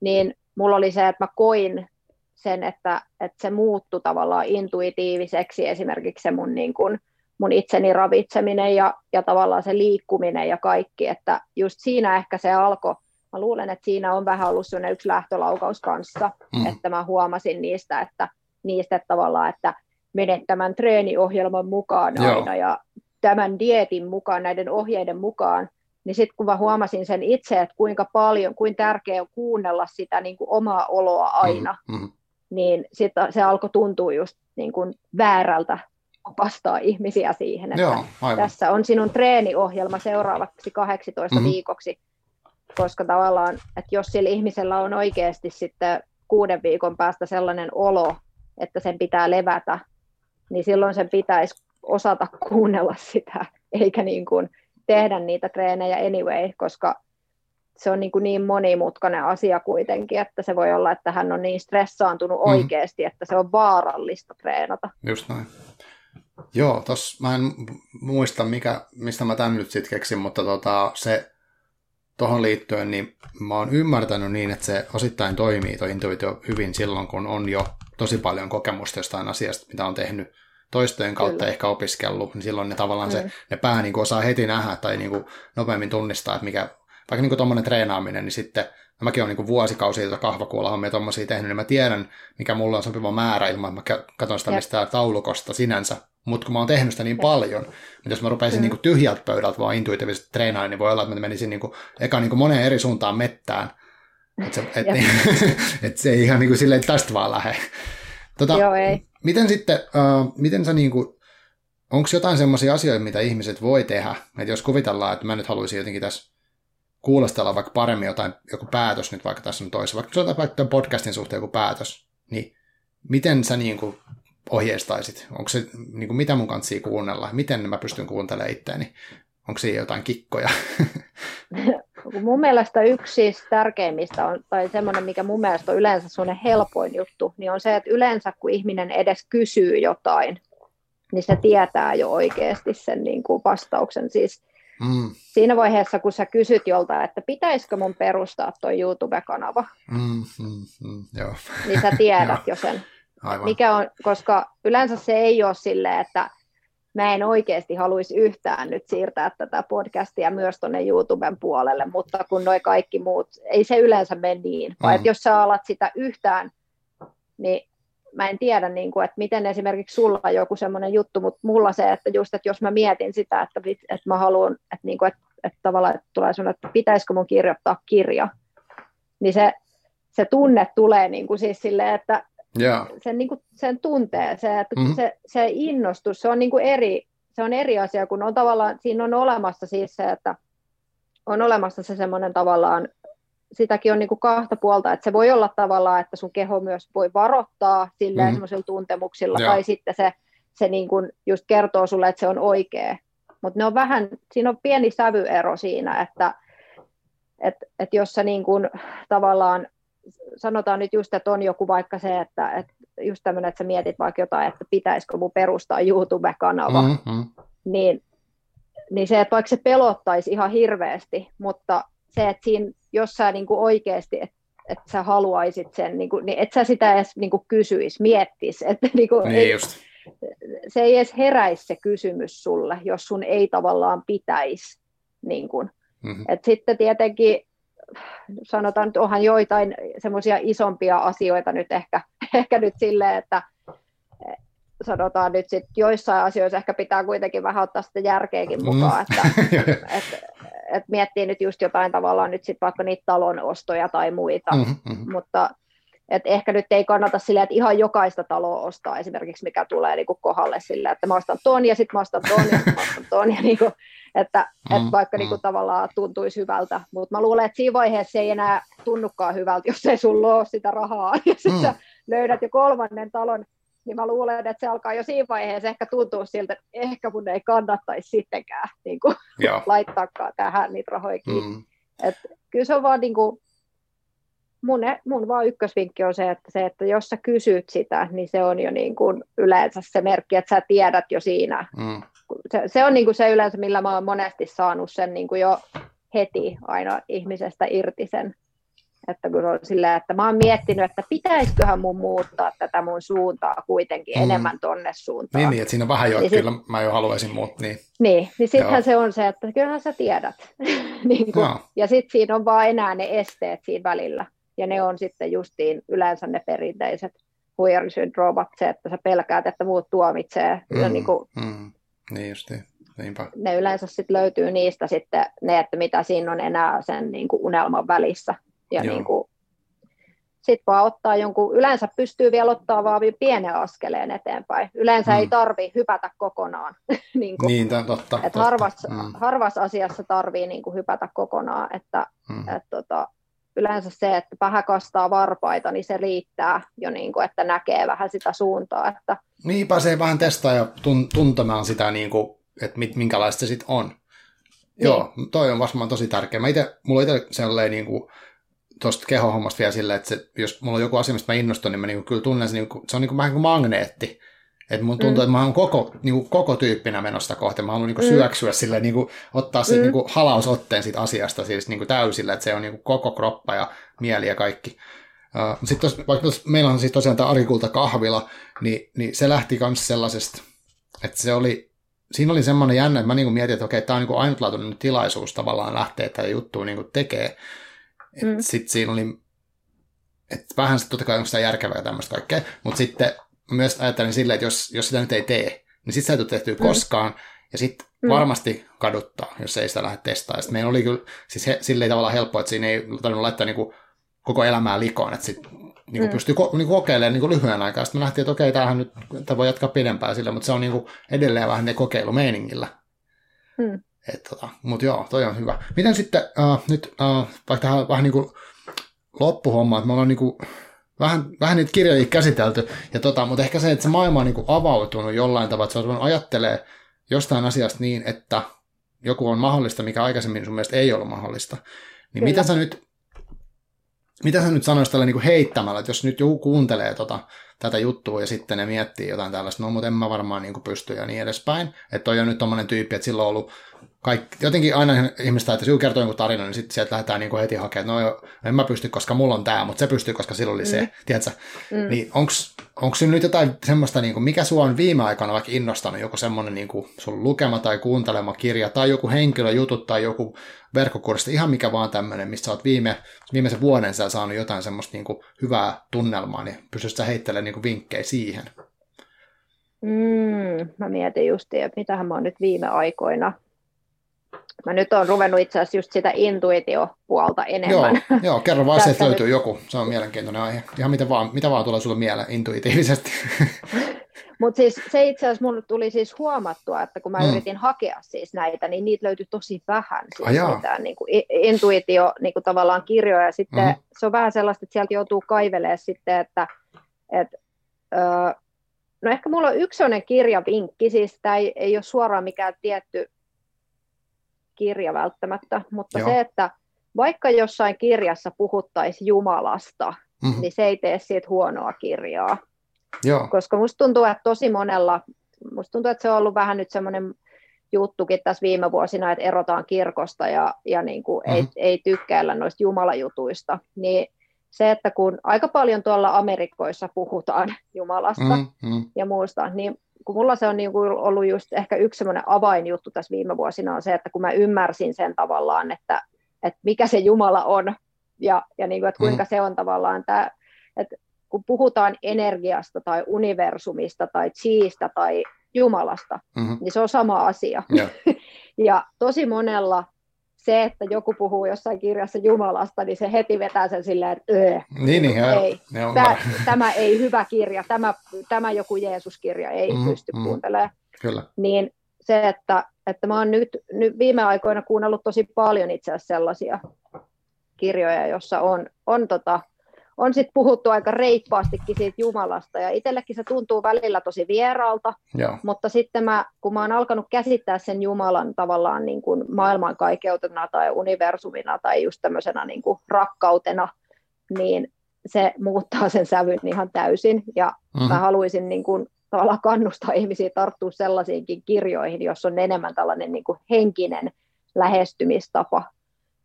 niin mulla oli se, että mä koin sen, että, että se muuttui tavallaan intuitiiviseksi esimerkiksi se mun, niin kuin, mun itseni ravitseminen ja, ja tavallaan se liikkuminen ja kaikki, että just siinä ehkä se alkoi, mä luulen, että siinä on vähän ollut sellainen yksi lähtölaukaus kanssa, mm. että mä huomasin niistä, että niistä että tavallaan, että menet tämän treeniohjelman mukaan Joo. aina ja tämän dietin mukaan, näiden ohjeiden mukaan, niin sitten kun mä huomasin sen itse, että kuinka paljon, kuinka tärkeää on kuunnella sitä niin kuin omaa oloa aina, mm-hmm. niin sit se alkoi tuntua just niin kuin väärältä opastaa ihmisiä siihen, että Joo, tässä on sinun treeniohjelma seuraavaksi 18 mm-hmm. viikoksi, koska tavallaan, että jos sillä ihmisellä on oikeasti sitten kuuden viikon päästä sellainen olo, että sen pitää levätä, niin silloin sen pitäisi osata kuunnella sitä, eikä niin kuin tehdä niitä treenejä anyway, koska se on niin, kuin niin monimutkainen asia kuitenkin, että se voi olla, että hän on niin stressaantunut mm. oikeasti, että se on vaarallista treenata. Just näin. Joo, tos mä en muista, mikä, mistä mä tämän nyt sitten keksin, mutta tota, se tuohon liittyen, niin mä oon ymmärtänyt niin, että se osittain toimii tuo intuitio hyvin silloin, kun on jo tosi paljon kokemusta jostain asiasta, mitä on tehnyt toistojen kautta Kyllä. ehkä opiskellut, niin silloin ne tavallaan mm. se, ne pää niin kuin osaa heti nähdä tai niin kuin nopeammin tunnistaa, että mikä, vaikka niin tuommoinen treenaaminen, niin sitten no mäkin olen niin vuosikausia tuota kahvakuolahommia tuommoisia tehnyt, niin mä tiedän, mikä mulla on sopiva määrä ilman, että mä katson sitä mistään taulukosta sinänsä, mutta kun mä oon tehnyt sitä niin Jep. paljon, mutta jos mä rupeisin mm. niin kuin tyhjältä pöydältä vaan intuitiivisesti treenaamaan, niin voi olla, että mä menisin niin kuin, eka niin kuin moneen eri suuntaan mettään, että se, et, et se ei ihan niin kuin silleen tästä vaan lähde. Tota, Joo, ei. Miten sitten, uh, miten sä niin kuin, onko jotain semmoisia asioita, mitä ihmiset voi tehdä? Että jos kuvitellaan, että mä nyt haluaisin jotenkin tässä kuulostella vaikka paremmin jotain, joku päätös nyt vaikka tässä on toisessa, vaikka on vaikka tämän podcastin suhteen joku päätös, niin miten sä niin kuin ohjeistaisit? Onko se, niin kuin, mitä mun kanssa kuunnella? Miten mä pystyn kuuntelemaan itseäni? Onko siinä jotain kikkoja? mun mielestä yksi siis tärkeimmistä on, tai semmoinen, mikä mun mielestä on yleensä semmoinen helpoin juttu, niin on se, että yleensä kun ihminen edes kysyy jotain, niin se tietää jo oikeasti sen niin kuin vastauksen. Siis mm. Siinä vaiheessa, kun sä kysyt jolta, että pitäisikö mun perustaa tuo YouTube-kanava, mm, mm, mm, joo. niin sä tiedät jo sen. Aivan. Mikä on, koska yleensä se ei ole silleen, että mä en oikeasti haluaisi yhtään nyt siirtää tätä podcastia myös tuonne YouTuben puolelle, mutta kun noi kaikki muut, ei se yleensä mene niin, vaan mm. jos sä alat sitä yhtään, niin mä en tiedä, niin kuin, että miten esimerkiksi sulla on joku semmoinen juttu, mutta mulla se, että just, että jos mä mietin sitä, että, että mä haluan, että, niin kuin, että, että tavallaan että tulee sun, että pitäisikö mun kirjoittaa kirja, niin se, se tunne tulee niin kuin siis silleen, että yeah. sen, niin kuin, sen tuntee, se, että mm-hmm. se, se innostus, se on niin kuin eri, se on eri asia, kun on tavallaan, siinä on olemassa siis se, että on olemassa se semmoinen tavallaan sitäkin on niin kuin kahta puolta, että se voi olla tavallaan, että sun keho myös voi varoittaa silleen mm. semmoisilla tuntemuksilla, Joo. tai sitten se, se niin kuin just kertoo sulle, että se on oikea. Mutta ne on vähän, siinä on pieni sävyero siinä, että et, et jos sä niin kuin tavallaan, sanotaan nyt just, että on joku vaikka se, että, että just tämmöinen, että sä mietit vaikka jotain, että pitäisikö mun perustaa YouTube-kanava, mm-hmm. niin, niin se, että vaikka se pelottaisi ihan hirveästi, mutta se, että siinä jos sä niin kuin oikeasti, että että sä haluaisit sen, niin, kuin, niin et sä sitä edes niin kuin kysyisi, miettisi. Että niin kuin, niin just. Se ei edes heräisi se kysymys sulle, jos sun ei tavallaan pitäisi. Niin kuin. Mm-hmm. Et sitten tietenkin sanotaan, että onhan joitain semmoisia isompia asioita nyt ehkä, ehkä nyt silleen, että sanotaan nyt sit joissain asioissa ehkä pitää kuitenkin vähän ottaa sitä järkeäkin mukaan, mm. että, että, että miettii nyt just jotain tavallaan nyt sitten vaikka niitä talonostoja tai muita, mm-hmm. mutta et ehkä nyt ei kannata silleen, että ihan jokaista taloa ostaa esimerkiksi, mikä tulee niin kuin kohdalle sillä, että mä ostan ton ja sitten mä ostan ton ja sitten mä ostan ton. Ja niin kuin, että, mm, että vaikka mm. niin kuin, tavallaan tuntuisi hyvältä, mutta mä luulen, että siinä vaiheessa se ei enää tunnukaan hyvältä, jos ei sulla ole sitä rahaa ja sitten mm. sä löydät jo kolmannen talon, niin mä luulen, että se alkaa jo siinä vaiheessa ehkä tuntua siltä, että ehkä mun ei kannattaisi sittenkään niin kuin, laittaakaan tähän niitä rahoja kiinni. Mm. Et kyllä se on vaan niin kuin, mun, mun vaan ykkösvinkki on se että, se, että jos sä kysyt sitä, niin se on jo niin kuin yleensä se merkki, että sä tiedät jo siinä. Mm. Se, se on niin kuin se yleensä, millä mä oon monesti saanut sen niin kuin jo heti aina ihmisestä irti sen että kun on sillä, että mä oon miettinyt, että pitäisiköhän mun muuttaa tätä mun suuntaa kuitenkin mm. enemmän tonne suuntaan. Niin, niin että siinä vähän jo, niin kyllä sit, mä jo haluaisin muuttaa. Niin, niin, niin sittenhän se on se, että kyllähän sä tiedät. niin kuin, ja sitten siinä on vaan enää ne esteet siinä välillä. Ja ne on sitten justiin yleensä ne perinteiset huijarisyndroomat, se, että sä pelkäät, että muut tuomitsee. Mm, ja niin, kuin, mm, niin justiin. Niinpä. Ne yleensä sitten löytyy niistä sitten ne, että mitä siinä on enää sen niin kuin unelman välissä. Ja niin kuin, sitten vaan ottaa jonkun, yleensä pystyy vielä ottaa vaan pienen askeleen eteenpäin. Yleensä mm. ei tarvi hypätä kokonaan. niin, kuin, niin totta. Totta. Harvas, mm. harvas asiassa tarvii niin kuin hypätä kokonaan, että mm. et, tota, yleensä se, että vähän kastaa varpaita, niin se riittää jo, niin kuin, että näkee vähän sitä suuntaa. Että... Niin, pääsee vähän testaa ja tuntemaan sitä, niin kuin, että minkälaista se sitten on. Niin. Joo, toi on varmaan tosi tärkeä. Mä ite, mulla on itse sellainen niin kuin, tuosta kehohommasta vielä silleen, että se, jos mulla on joku asia, mistä mä innostun, niin mä niinku kyllä tunnen, se, niinku, se on niinku vähän kuin magneetti. Että mun tuntuu, mm. että mä oon koko, niinku, koko tyyppinä menosta kohti. Mä haluan niinku, mm. syöksyä sille, niinku, ottaa sit, mm. niinku, halausotteen siitä asiasta siis niinku, täysillä, että se on niinku, koko kroppa ja mieli ja kaikki. Uh, sitten tos, vaikka tos, meillä on siis tosiaan tämä Arikulta kahvila, niin, niin se lähti myös sellaisesta, että se oli, siinä oli semmoinen jännä, että mä niinku mietin, että okei, tämä on niinku ainutlaatuinen tilaisuus tavallaan lähteä tätä juttua niinku tekee. Mm. Sitten siinä oli, että vähän sitten totta kai onko sitä järkevää tämmöistä kaikkea, mutta sitten myös ajattelin silleen, että jos, jos sitä nyt ei tee, niin sitten se ei tule tehtyä mm. koskaan, ja sitten mm. varmasti kaduttaa, jos ei sitä lähde testaamaan. Sitten meillä oli kyllä siis he, silleen tavalla helppo, että siinä ei tarvinnut laittaa niinku koko elämää likoon, että sitten niin mm. pystyy ko- niin kokeilemaan niin lyhyen aikaa. Sitten me nähtiin, että okei, tämähän nyt tämä voi jatkaa pidempään sillä, mutta se on niin kuin edelleen vähän ne kokeilumeiningillä. Mm. tota, mutta joo, toi on hyvä. Miten sitten uh, nyt, uh, vaikka tähän vähän niin kuin loppuhomma, että me ollaan niin kuin, vähän, vähän niitä kirjoja käsitelty, ja tota, mutta ehkä se, että se maailma on niin avautunut jollain tavalla, että se on ajattelee jostain asiasta niin, että joku on mahdollista, mikä aikaisemmin sun mielestä ei ollut mahdollista. Niin mitä sä nyt, mitä sä nyt sanoisit tällä niin heittämällä, että jos nyt joku kuuntelee tota, tätä juttua ja sitten ne miettii jotain tällaista, no mutta en mä varmaan niin pysty ja niin edespäin. Että toi on nyt tommonen tyyppi, että sillä on ollut kaikki, jotenkin aina ihmistä, että jos joku kertoo jonkun tarinan, niin sitten sieltä lähdetään niin kuin heti hakemaan, että no en mä pysty, koska mulla on tämä, mutta se pystyy, koska sillä oli se, mm. tiedätkö? Mm. Niin onko siinä nyt jotain semmoista, niin kuin, mikä sua on viime aikoina vaikka innostanut, joku semmoinen niin kuin sun lukema tai kuuntelema kirja, tai joku henkilöjutut, tai joku verkkokurssi, ihan mikä vaan tämmöinen, mistä sä oot viime, viimeisen vuoden sä saanut jotain semmoista niin kuin hyvää tunnelmaa, niin pystyisit sä heittelemään niin kuin vinkkejä siihen? Mm, mä mietin just, että mitähän mä oon nyt viime aikoina Mä nyt on ruvennut itse asiassa just sitä intuitiopuolta enemmän. Joo, joo kerro vaan se, että löytyy nyt... joku. Se on mielenkiintoinen aihe. Ihan mitä vaan, mitä vaan tulee sulle mieleen intuitiivisesti. Mutta siis se itse asiassa mulle tuli siis huomattua, että kun mä mm. yritin hakea siis näitä, niin niitä löytyi tosi vähän. Siis ah, mitään niin kuin intuitio niin kuin tavallaan kirjoja. Ja sitten mm. se on vähän sellaista, että sieltä joutuu kaivelemaan sitten, että, että öö, no ehkä mulla on yksi kirjavinkki, siis tämä ei, ei ole suoraan mikään tietty kirja välttämättä, mutta Joo. se, että vaikka jossain kirjassa puhuttaisiin Jumalasta, mm-hmm. niin se ei tee siitä huonoa kirjaa. Joo. Koska musta tuntuu, että tosi monella, musta tuntuu, että se on ollut vähän nyt semmoinen juttukin tässä viime vuosina, että erotaan kirkosta ja, ja niin kuin mm-hmm. ei, ei tykkäillä noista jumalajutuista, niin se, että kun aika paljon tuolla Amerikoissa puhutaan Jumalasta mm-hmm. ja muusta, niin kun mulla se on niin kuin ollut just ehkä yksi semmoinen avainjuttu tässä viime vuosina on se, että kun mä ymmärsin sen tavallaan, että, että mikä se Jumala on ja, ja niin kuin, että kuinka mm. se on tavallaan tämä, että kun puhutaan energiasta tai universumista tai chiistä tai Jumalasta, mm-hmm. niin se on sama asia. Yeah. ja tosi monella se, että joku puhuu jossain kirjassa Jumalasta, niin se heti vetää sen silleen, että öö, niin, niin, ei, tämä, tämä ei hyvä kirja, tämä, tämä joku Jeesus-kirja ei mm, pysty mm, kuuntelemaan. Kyllä. Niin se, että, että mä oon nyt, nyt viime aikoina kuunnellut tosi paljon itse asiassa sellaisia kirjoja, jossa on, on tota, on sitten puhuttu aika reippaastikin siitä Jumalasta, ja itsellekin se tuntuu välillä tosi vieraalta, Joo. mutta sitten mä, kun mä oon alkanut käsittää sen Jumalan tavallaan niin kuin maailmankaikeutena tai universumina tai just tämmöisenä niin kuin rakkautena, niin se muuttaa sen sävyn ihan täysin, ja mm-hmm. mä haluaisin niin kuin, tavallaan kannustaa ihmisiä tarttua sellaisiinkin kirjoihin, jos on enemmän tällainen niin kuin henkinen lähestymistapa,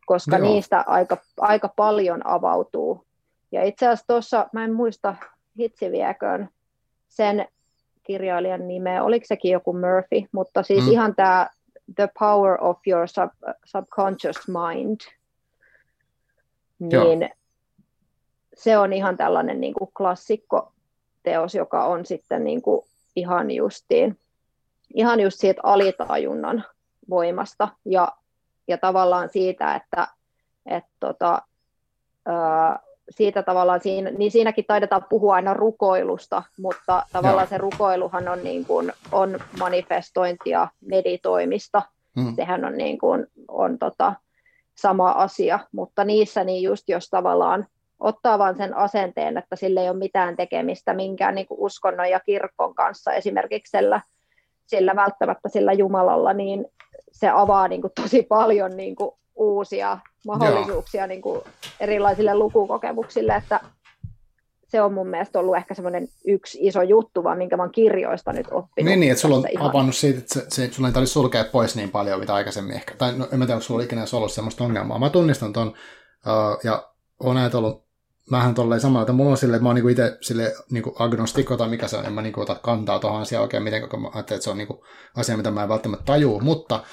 koska Joo. niistä aika, aika paljon avautuu ja itse asiassa tuossa, mä en muista hitsi vieköön sen kirjailijan nimeä, oliko sekin joku Murphy, mutta siis mm. ihan tämä The Power of Your sub, Subconscious Mind, niin Joo. se on ihan tällainen niin kuin klassikko teos, joka on sitten niin kuin ihan justiin, ihan just siitä alitajunnan voimasta ja, ja tavallaan siitä, että et tota, ää, siitä tavallaan, siinä, niin siinäkin taidetaan puhua aina rukoilusta, mutta tavallaan Joo. se rukoiluhan on, niin kuin, on manifestointia meditoimista. Mm. Sehän on, niin kuin, on tota, sama asia, mutta niissä niin just jos tavallaan ottaa vaan sen asenteen, että sillä ei ole mitään tekemistä minkään niin kuin uskonnon ja kirkon kanssa esimerkiksi sillä, sillä välttämättä sillä Jumalalla, niin se avaa niin kuin tosi paljon niin kuin uusia mahdollisuuksia niin kuin erilaisille lukukokemuksille, että se on mun mielestä ollut ehkä semmoinen yksi iso juttu, vaan minkä mä oon kirjoista nyt oppinut. Niin, niin että sulla on ihan... avannut siitä, että se, se, sulla ei tarvitse sulkea pois niin paljon, mitä aikaisemmin ehkä. Tai no, en mä tiedä, onko sulla ikinä ollut semmoista ongelmaa. Mä tunnistan ton, uh, ja oon ajatellut vähän tolleen samalla, että mulla on silleen, että mä oon niinku itse sille niinku agnostikko tai mikä se on, en mä niinku ota kantaa tuohon asiaan oikein miten, kun mä ajattelin, että se on niinku asia, mitä mä en välttämättä tajuu, mutta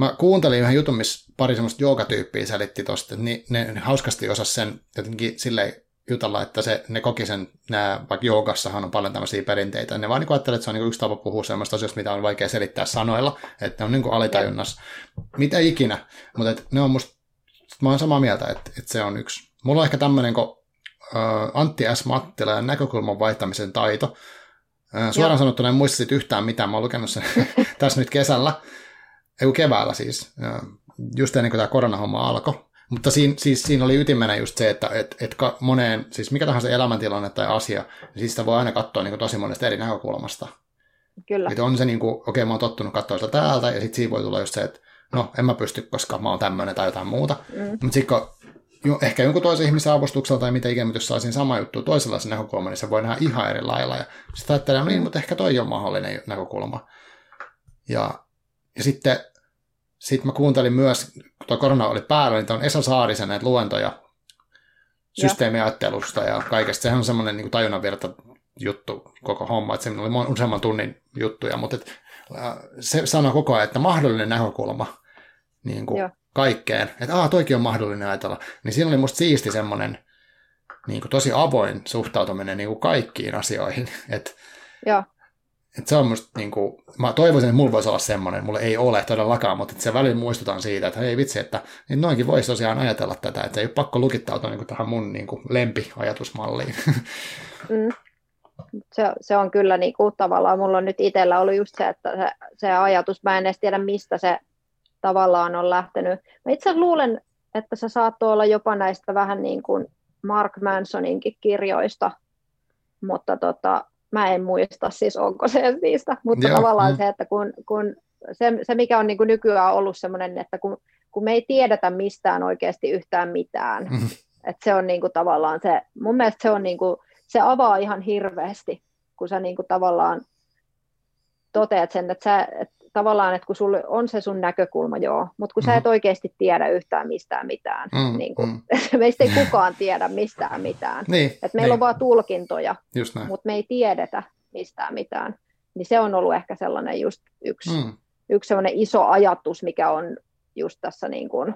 Mä kuuntelin yhden jutun, missä pari semmoista joogatyyppiä selitti tosta, että niin ne, hauskasti osas sen jotenkin silleen jutella, että se, ne koki sen, nämä, vaikka joogassahan on paljon tämmöisiä perinteitä, ne vaan niin ajattelevat, että se on niin yksi tapa puhua semmoista asioista, mitä on vaikea selittää sanoilla, että ne on niin kuin alitajunnassa. Mitä ikinä, mutta et ne on musta, mä oon samaa mieltä, että, että se on yksi. Mulla on ehkä tämmöinen kuin uh, Antti S. Mattila ja näkökulman vaihtamisen taito. Suoraan Joo. sanottuna en muista yhtään mitään, mä oon lukenut sen tässä nyt kesällä, ei keväällä siis, just ennen kuin tämä koronahomma alkoi. Mutta siinä, siis siinä oli ytimenä just se, että et, et moneen, siis mikä tahansa elämäntilanne tai asia, niin siis sitä voi aina katsoa niin kuin tosi monesta eri näkökulmasta. Kyllä. Että on se niin kuin, okei okay, mä oon tottunut katsoa sitä täältä, ja sitten siinä voi tulla just se, että no en mä pysty, koska mä oon tämmöinen tai jotain muuta. Mm. Mutta sitten kun ehkä jonkun toisen ihmisen avustuksella tai mitä ikinä, mutta jos saisin sama juttu toisenlaisen näkökulman, niin se voi nähdä ihan eri lailla. Ja sitten ajattelee, no niin, mm. mutta ehkä toi on mahdollinen näkökulma. Ja, ja sitten sitten mä kuuntelin myös, kun tuo korona oli päällä, niin on Esa Saarisen näitä luentoja systeemiajattelusta ja kaikesta. Sehän on semmoinen niin tajunnanvirta juttu koko homma, että se oli useamman tunnin juttuja, mutta et, se sanoo koko ajan, että mahdollinen näkökulma niin kuin kaikkeen, että aah, toikin on mahdollinen ajatella, niin siinä oli musta siisti semmoinen niin kuin tosi avoin suhtautuminen niin kuin kaikkiin asioihin, että. Et se on musta, niin kuin, mä toivoisin, että mulla voisi olla semmoinen, mulla ei ole todellakaan, mutta se välillä muistutan siitä, että hei vitsi, että niin noinkin voisi tosiaan ajatella tätä, että ei ole pakko lukittautua niin kuin tähän mun niin kuin, lempiajatusmalliin. Mm. Se, se, on kyllä niin kuin, tavallaan, mulla on nyt itsellä ollut just se, että se, se ajatus, mä en edes tiedä mistä se tavallaan on lähtenyt. Mä itse luulen, että se saattoi olla jopa näistä vähän niin kuin Mark Mansoninkin kirjoista, mutta tota, mä en muista siis onko se niistä, mutta Joo, tavallaan mm. se, että kun, kun se, se, mikä on niin kuin nykyään ollut semmoinen, että kun, kun me ei tiedetä mistään oikeasti yhtään mitään, mm. että se on niin kuin tavallaan se, mun mielestä se on niin kuin, se avaa ihan hirveästi, kun sä niin kuin tavallaan toteat sen, että sä, että tavallaan, että kun sulla on se sun näkökulma, joo, mutta kun mm. sä et mm-hmm. oikeasti tiedä yhtään mistään mitään, mm, niin kuin, mm. meistä ei kukaan tiedä mistään mitään. Niin, että meillä niin. on vaan tulkintoja, mutta me ei tiedetä mistään mitään. Niin se on ollut ehkä sellainen just yksi, mm. yksi sellainen iso ajatus, mikä on just tässä niin kuin,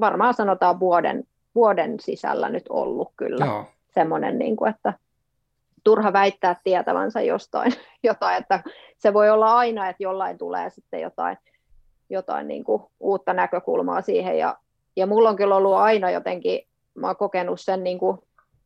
varmaan sanotaan vuoden, vuoden sisällä nyt ollut kyllä. Joo. Semmoinen, niin kuin, että turha väittää tietävänsä jostain, jotain, että se voi olla aina, että jollain tulee sitten jotain, jotain niin kuin uutta näkökulmaa siihen, ja, ja mulla on kyllä ollut aina jotenkin, mä oon kokenut sen niin kuin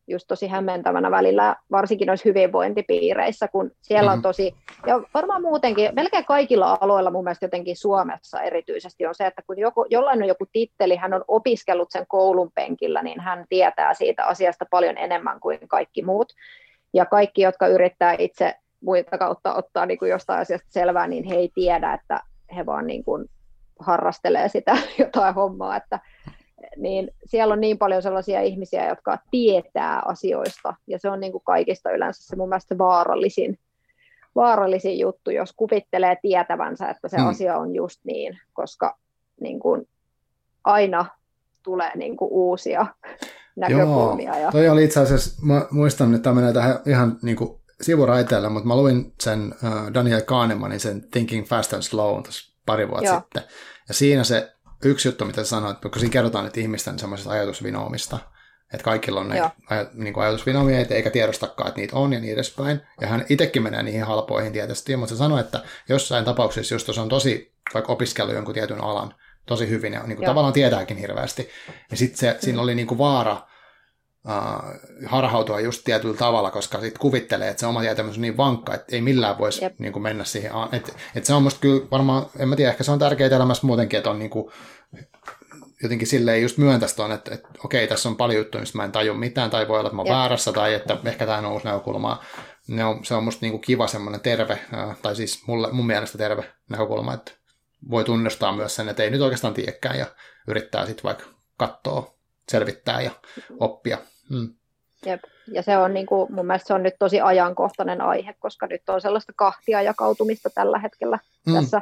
just tosi hämmentävänä välillä, varsinkin noissa hyvinvointipiireissä, kun siellä on mm-hmm. tosi, ja varmaan muutenkin, melkein kaikilla aloilla mun mielestä jotenkin Suomessa erityisesti on se, että kun joku, jollain on joku titteli, hän on opiskellut sen koulun penkillä, niin hän tietää siitä asiasta paljon enemmän kuin kaikki muut. Ja kaikki, jotka yrittää itse muita kautta ottaa niin kuin jostain asiasta selvää, niin he ei tiedä, että he vaan niin kuin harrastelee sitä jotain hommaa, että niin siellä on niin paljon sellaisia ihmisiä, jotka tietää asioista, ja se on niin kuin kaikista yleensä se mun mielestä vaarallisin, vaarallisin juttu, jos kuvittelee tietävänsä, että se mm. asia on just niin, koska niin kuin aina tulee niin kuin uusia näkökulmia. Joo, ja... toi oli itse asiassa, mä muistan, että tämä menee tähän ihan niin kuin sivuraiteelle, mutta mä luin sen uh, Daniel Kahnemanin, sen Thinking Fast and Slow pari vuotta Joo. sitten. Ja siinä se yksi juttu, mitä sanoit, kun siinä kerrotaan, että ihmisten semmoisesta ajatusvinoomista, että kaikilla on ne aj- niin ajatusvinoomia, eikä tiedostakaan, että niitä on ja niin edespäin. Ja hän itsekin menee niihin halpoihin tietysti, mutta se sanoi, että jossain tapauksessa, jos on tosi vaikka opiskellut jonkun tietyn alan, tosi hyvin ja niin kuin tavallaan tietääkin hirveästi. Ja sitten siinä oli niin kuin vaara uh, harhautua just tietyllä tavalla, koska sitten kuvittelee, että se oma tietämys on niin vankka, että ei millään voisi niin kuin mennä siihen. Että et se on musta kyllä varmaan, en mä tiedä, ehkä se on tärkeää elämässä muutenkin, että on niin kuin, jotenkin silleen just myöntäisi tuon, että, että okei, tässä on paljon juttuja, mistä mä en taju mitään, tai voi olla, että mä oon väärässä, tai että ehkä tämä on uusi näkökulma. Ne on, se on musta niin kuin kiva semmoinen terve, tai siis mulle, mun mielestä terve näkökulma, että voi tunnistaa myös sen, että ei nyt oikeastaan tiedäkään ja yrittää sitten vaikka katsoa, selvittää ja oppia. Mm. Jep. Ja se on niin kuin, mun mielestä se on nyt tosi ajankohtainen aihe, koska nyt on sellaista kahtia jakautumista tällä hetkellä mm. tässä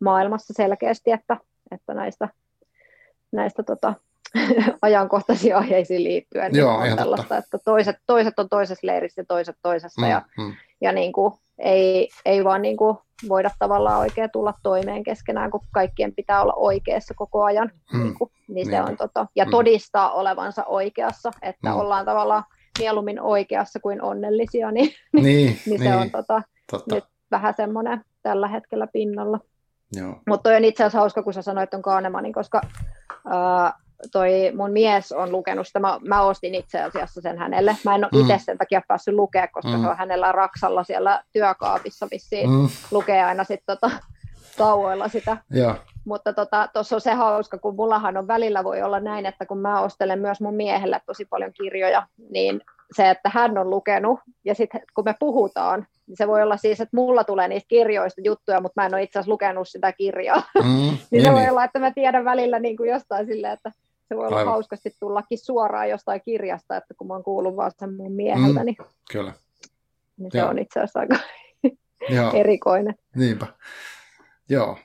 maailmassa selkeästi, että, että näistä, näistä tota, ajankohtaisiin aiheisiin liittyen niin Joo, niin on tällaista, että toiset, toiset on toisessa leirissä ja toiset toisessa mm, ja, mm. ja niin kuin, ei, ei vaan niin kuin voida tavallaan oikein tulla toimeen keskenään, kun kaikkien pitää olla oikeassa koko ajan. Mm. Niin, kuin, niin se on, tota, ja mm. todistaa olevansa oikeassa, että mm. ollaan tavallaan mieluummin oikeassa kuin onnellisia, niin, niin, niin, niin se niin. on tota, nyt vähän semmoinen tällä hetkellä pinnalla. Mutta on itse asiassa hauska, kun sä sanoit on Kahnemanin, koska ää, toi mun mies on lukenut sitä, mä, mä ostin itse asiassa sen hänelle. Mä en ole mm. itse sen takia päässyt lukea, koska mm. se on hänellä Raksalla siellä työkaapissa vissiin mm. lukee aina sitten tota, tauoilla sitä. Ja. Mutta tuossa tota, on se hauska, kun mullahan on välillä voi olla näin, että kun mä ostelen myös mun miehelle tosi paljon kirjoja, niin se, että hän on lukenut, ja sitten kun me puhutaan, niin se voi olla siis, että mulla tulee niistä kirjoista juttuja, mutta mä en ole itse asiassa lukenut sitä kirjaa. Mm, niin, niin se voi niin. olla, että mä tiedän välillä niin kuin jostain silleen, että se voi olla Aivan. hauskasti tullakin suoraan jostain kirjasta, että kun mä oon kuullut vaan sen mun mieheltä, mm, niin, kyllä. niin se Joo. on itse asiassa aika erikoinen. Niinpä. Joo.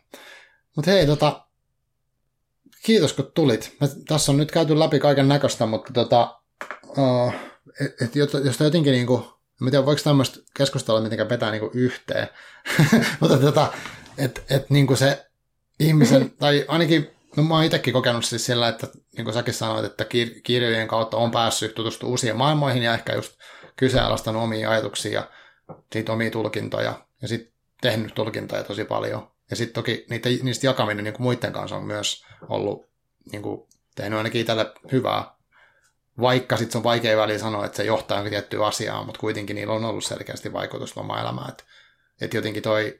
Mutta hei, tota, kiitos kun tulit. Mä, tässä on nyt käyty läpi kaiken näköistä, mutta tota, uh, et, et, jos jotenkin niin kuin, en tiedä voiko tämmöistä keskustella mitenkään vetää niin kuin yhteen, mutta tota, että et, niin se ihmisen, tai ainakin No mä oon itsekin kokenut siis sillä, että niin kuin säkin sanoit, että kir- kirjojen kautta on päässyt tutustumaan uusiin maailmoihin ja ehkä just kyseenalaistanut omia ajatuksia ja siitä omia tulkintoja ja sitten tehnyt tulkintoja tosi paljon. Ja sitten toki niitä, niistä jakaminen niin kuin muiden kanssa on myös ollut niin kuin, tehnyt ainakin itselle hyvää. Vaikka sitten on vaikea väliin sanoa, että se johtaa jonkin tiettyä asiaa, mutta kuitenkin niillä on ollut selkeästi vaikutus omaa elämään. Että et jotenkin toi,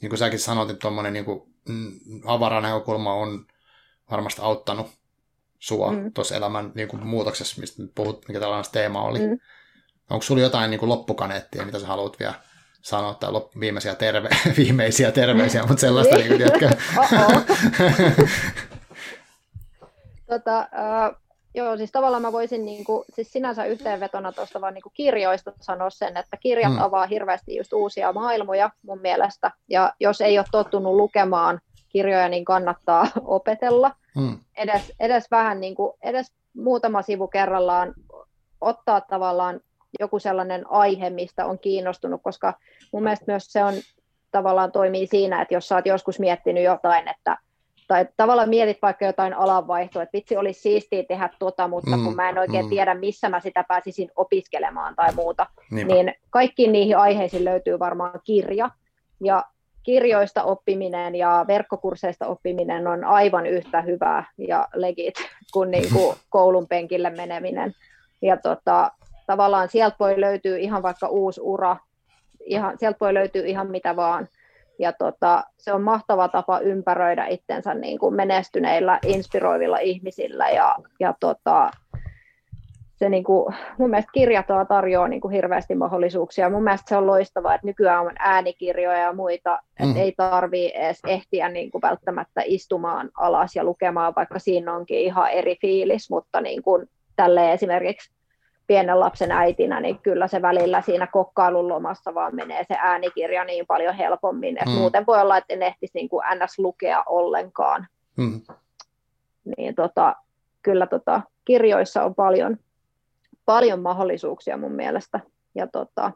niin kuin säkin sanoit, että tuommoinen niin näkökulma on varmasti auttanut sua mm. tuossa elämän niin kuin, muutoksessa, mistä puhut, mikä tällainen teema oli. Mm. Onko sulla jotain niin kuin, loppukaneettia, mitä sä haluat vielä sanoa, tai lop- viimeisiä, terve- viimeisiä terveisiä, mutta sellaista, niin kuin, jotka... tota, uh, joo, siis tavallaan mä voisin niin kuin, siis sinänsä yhteenvetona tuosta vaan niin kuin kirjoista sanoa sen, että kirjat mm. avaa hirveästi just uusia maailmoja mun mielestä, ja jos ei ole tottunut lukemaan kirjoja, niin kannattaa opetella. Mm. Edes, edes vähän, niin kuin, edes muutama sivu kerrallaan ottaa tavallaan joku sellainen aihe, mistä on kiinnostunut, koska mun mielestä myös se on tavallaan toimii siinä, että jos sä oot joskus miettinyt jotain, että tai tavallaan mietit vaikka jotain alanvaihtoa, että vitsi olisi siistiä tehdä tuota, mutta mm, kun mä en oikein mm. tiedä, missä mä sitä pääsisin opiskelemaan tai muuta, Niinpä. niin kaikkiin niihin aiheisiin löytyy varmaan kirja, ja kirjoista oppiminen ja verkkokursseista oppiminen on aivan yhtä hyvää ja legit kuin, niin kuin koulun penkille meneminen. Ja tota, tavallaan sieltä voi löytyä ihan vaikka uusi ura, ihan, sieltä voi löytyä ihan mitä vaan. Ja tota, se on mahtava tapa ympäröidä itsensä niin kuin menestyneillä, inspiroivilla ihmisillä. Ja, ja tota, se niin kuin, mun mielestä kirjat tarjoaa niin kuin hirveästi mahdollisuuksia. Mun mielestä se on loistavaa, että nykyään on äänikirjoja ja muita, mm. että ei tarvii edes ehtiä niin kuin välttämättä istumaan alas ja lukemaan, vaikka siinä onkin ihan eri fiilis, mutta niin kuin tälle esimerkiksi pienen lapsen äitinä, niin kyllä se välillä siinä kokkailun lomassa vaan menee se äänikirja niin paljon helpommin, että mm. muuten voi olla, että en ehtisi niin kuin ns. lukea ollenkaan. Mm. Niin tota, kyllä tota, kirjoissa on paljon, paljon mahdollisuuksia mun mielestä. Ja tota,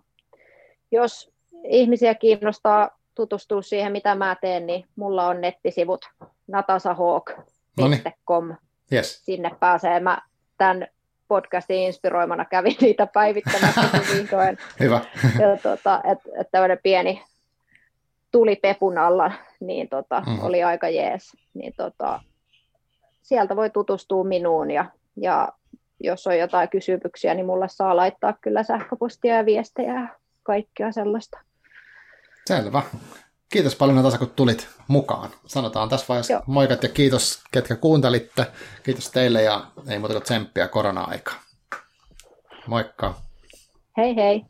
jos ihmisiä kiinnostaa tutustua siihen, mitä mä teen, niin mulla on nettisivut natasahawk.com. Yes. Sinne pääsee. Mä tämän podcastin inspiroimana kävin niitä päivittämässä vihdoin. Hyvä. ja tota, että et tämmöinen pieni tuli pepun alla, niin tota, mm. oli aika jees. Niin tota, sieltä voi tutustua minuun ja, ja jos on jotain kysymyksiä, niin mulle saa laittaa kyllä sähköpostia ja viestejä ja kaikkea sellaista. Selvä. Kiitos paljon Natasa, kun tulit mukaan. Sanotaan tässä vaiheessa Joo. moikat ja kiitos, ketkä kuuntelitte. Kiitos teille ja ei muuta kuin tsemppiä korona-aikaa. Moikka. Hei hei.